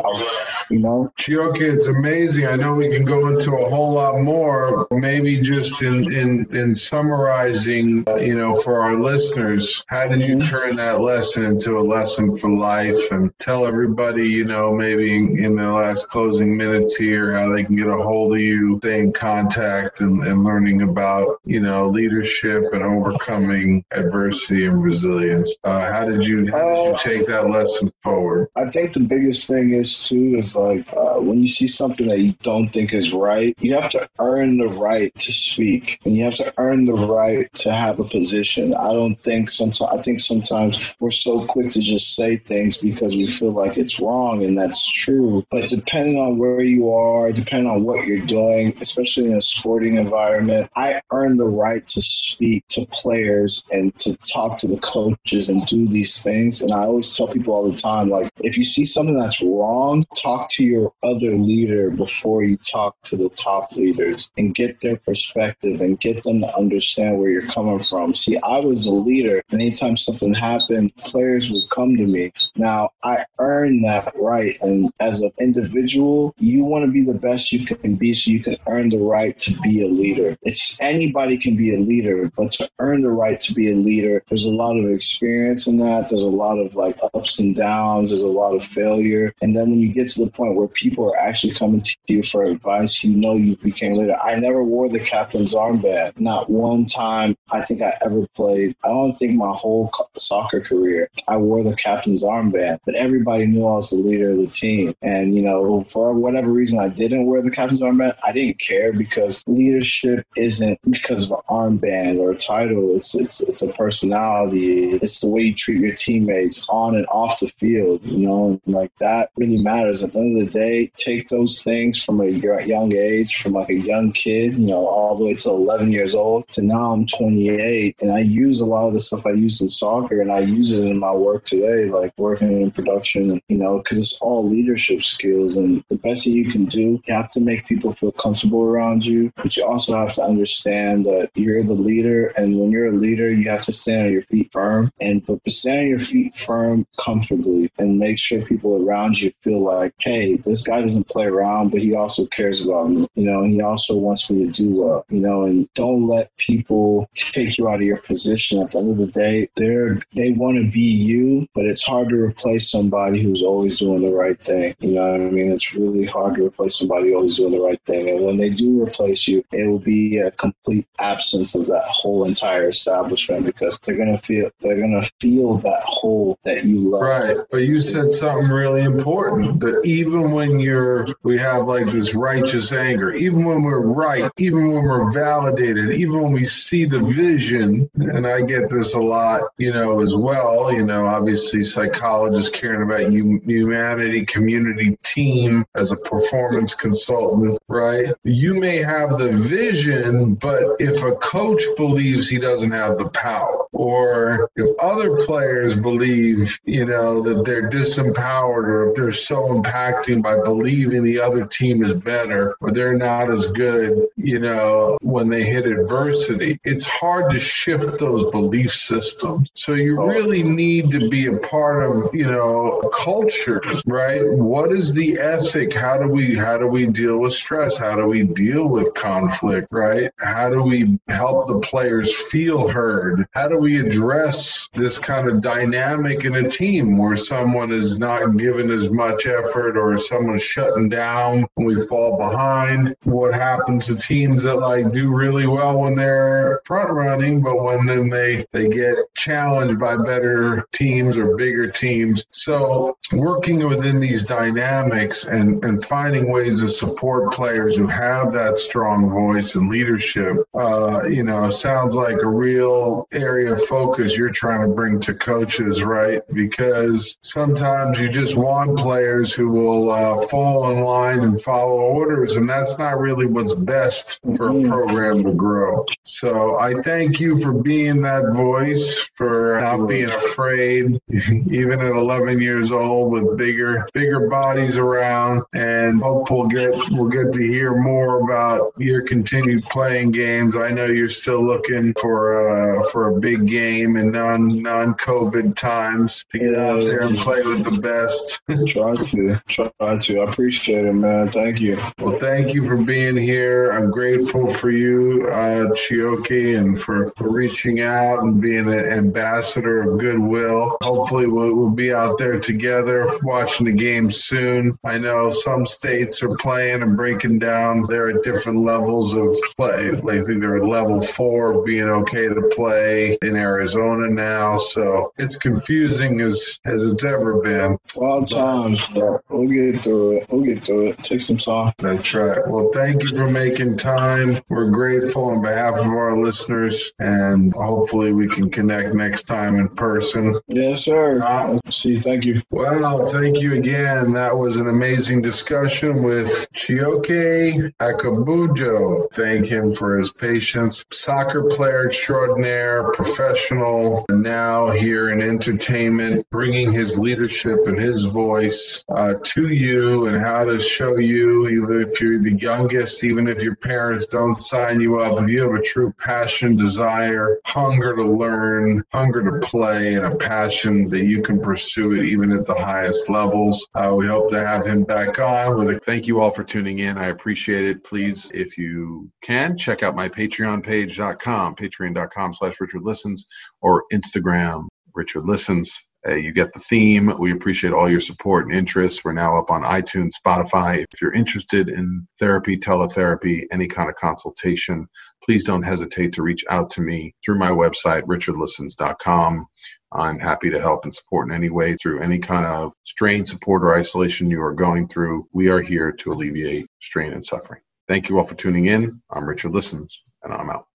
You know? Chioke, it's amazing. I know we can go into a whole lot more. Maybe just in in in summarizing, uh, you know, for our listeners, how did you turn that lesson into a lesson for life? And tell everybody, you know, maybe in, in the last closing minutes here, how they can get a hold of you, stay in contact, and, and learning about, you know, leadership and overcoming adversity and resilience. Uh, how did you how did you take that lesson? Progressing forward. I think the biggest thing is too is like uh, when you see something that you don't think is right, you have to earn the right to speak, and you have to earn the right to have a position. I don't think sometimes. I think sometimes we're so quick to just say things because we feel like it's wrong, and that's true. But depending on where you are, depending on what you're doing, especially in a sporting environment, I earn the right to speak to players and to talk to the coaches and do these things. And I always tell people all the time, like, if you see something that's wrong, talk to your other leader before you talk to the top leaders and get their perspective and get them to understand where you're coming from. See, I was a leader, anytime something happened, players would come to me. Now, I earned that right. And as an individual, you want to be the best you can be so you can earn the right to be a leader. It's anybody can be a leader, but to earn the right to be a leader, there's a lot of experience in that. There's a lot of like ups and downs. There's a lot of failure. And then when you get to the point where people are actually coming to you for advice, you know you became leader. I never wore the captain's armband. Not one time I think I ever played. I don't think my whole soccer career I wore the captain's armband, but everybody knew I was the leader of the team. And, you know, for whatever reason I didn't wear the captain's armband, I didn't care because leadership isn't because of an armband or a title. It's it's it's a personality. It's the way you treat your teammates on and off the field. You know, like that really matters. At the end of the day, take those things from a young age, from like a young kid, you know, all the way to 11 years old to now I'm 28, and I use a lot of the stuff I use in soccer, and I use it in my work today, like working in production. You know, because it's all leadership skills, and the best that you can do, you have to make people feel comfortable around you, but you also have to understand that you're the leader, and when you're a leader, you have to stand on your feet firm, and but stand on your feet firm comfortably, and make sure people around you feel like, hey, this guy doesn't play around, but he also cares about me, you know, he also wants me to do well, you know, and don't let people take you out of your position. At the end of the day, they're they want to be you, but it's hard to replace somebody who's always doing the right thing. You know what I mean? It's really hard to replace somebody always doing the right thing. And when they do replace you, it will be a complete absence of that whole entire establishment because they're gonna feel they're gonna feel that hole that you love. Right. But you said something really important that even when you're we have like this righteous anger, even when we're right, even when we're validated, even when we see the vision, and I get this a lot, you know, as well, you know, obviously psychologists caring about humanity, community, team as a performance consultant, right? You may have the vision, but if a coach believes he doesn't have the power, or if other players believe, you know, that they're disempowered, or if they're so impacting by believing the other team is better, or they're not as good, you know, when they hit adversity, it's hard to shift those belief systems. So you oh. really need to be a part of, you know, culture, right? What is the ethic? How do we how do we deal with stress? How do we deal with conflict, right? How do we help the players feel heard? How do we address this kind of dynamic in a team where someone is not giving as much effort or someone's shutting down when we fall behind? What happens to teams that like do really well when they're front running, but when then they they get challenged by better teams or bigger teams. So working within these dynamics and, and finding ways to support players who have that strong voice and leadership, uh, you know, sounds like a real area of focus you're trying to bring to coaches, right? Because sometimes you just want players who will uh, fall in line and follow orders, and that's not really what's best for a mm-hmm. program to grow. So I thank you for being that voice, for not being afraid, even at 11 years old with bigger bigger bodies around. And hope we'll get we'll get to hear more about your continued playing games. I know you're still looking for uh, for a big game in non non COVID times to get out there and play with the best. try to try to. I appreciate it, man. Thank you. Well, thank you for being here. I'm grateful for you, uh, Chioke, and for, for reaching out and being an ambassador of goodwill. Hopefully, we'll, we'll be out there together watching the game soon. I know some states are playing and breaking down. They're at different levels of play. I think they're at level four, being okay to play in Arizona now. So it's confusing as as as it's ever been. Wild times, bro. We'll get through it. We'll get through it. Take some time. That's right. Well, thank you for making time. We're grateful on behalf of our listeners, and hopefully we can connect next time in person. Yes, sir. Uh, see, thank you. Well, thank you again. That was an amazing discussion with Chioke Akabujo. Thank him for his patience. Soccer player extraordinaire, professional, and now here in entertainment, bringing his leadership and his voice uh, to you and how to show you, even if you're the youngest, even if your parents don't sign you up, if you have a true passion, desire, hunger to learn, hunger to play, and a passion that you can pursue it even at the highest levels, uh, we hope to have him back on. With a- Thank you all for tuning in. I appreciate it. Please, if you can, check out my Patreon page.com, patreon.com slash Richard Listens, or Instagram, Richard Listens. Uh, you get the theme. We appreciate all your support and interest. We're now up on iTunes, Spotify. If you're interested in therapy, teletherapy, any kind of consultation, please don't hesitate to reach out to me through my website, richardlistens.com. I'm happy to help and support in any way through any kind of strain, support, or isolation you are going through. We are here to alleviate strain and suffering. Thank you all for tuning in. I'm Richard Listens, and I'm out.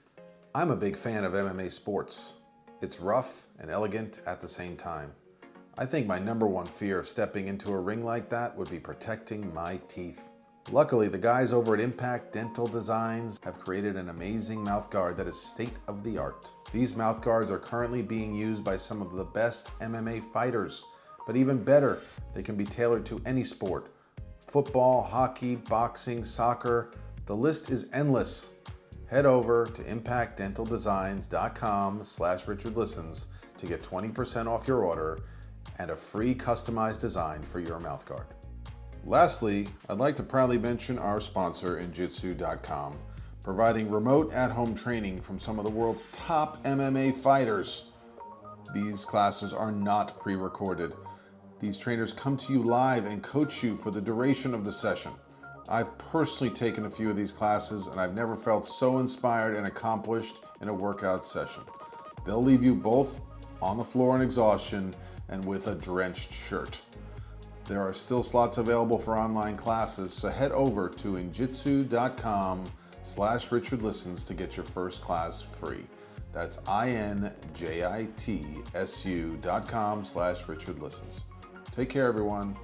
I'm a big fan of MMA sports. It's rough and elegant at the same time. I think my number one fear of stepping into a ring like that would be protecting my teeth. Luckily, the guys over at Impact Dental Designs have created an amazing mouthguard that is state of the art. These mouthguards are currently being used by some of the best MMA fighters, but even better, they can be tailored to any sport football, hockey, boxing, soccer. The list is endless. Head over to impactdentaldesigns.com slash richardlistens to get 20% off your order and a free customized design for your mouthguard. Lastly, I'd like to proudly mention our sponsor, Injitsu.com, providing remote at home training from some of the world's top MMA fighters. These classes are not pre recorded. These trainers come to you live and coach you for the duration of the session. I've personally taken a few of these classes and I've never felt so inspired and accomplished in a workout session. They'll leave you both on the floor in exhaustion and with a drenched shirt. There are still slots available for online classes, so head over to injitsu.com slash Richard Listens to get your first class free. That's I-N-J-I-T-S-U dot com slash Richard Listens. Take care, everyone.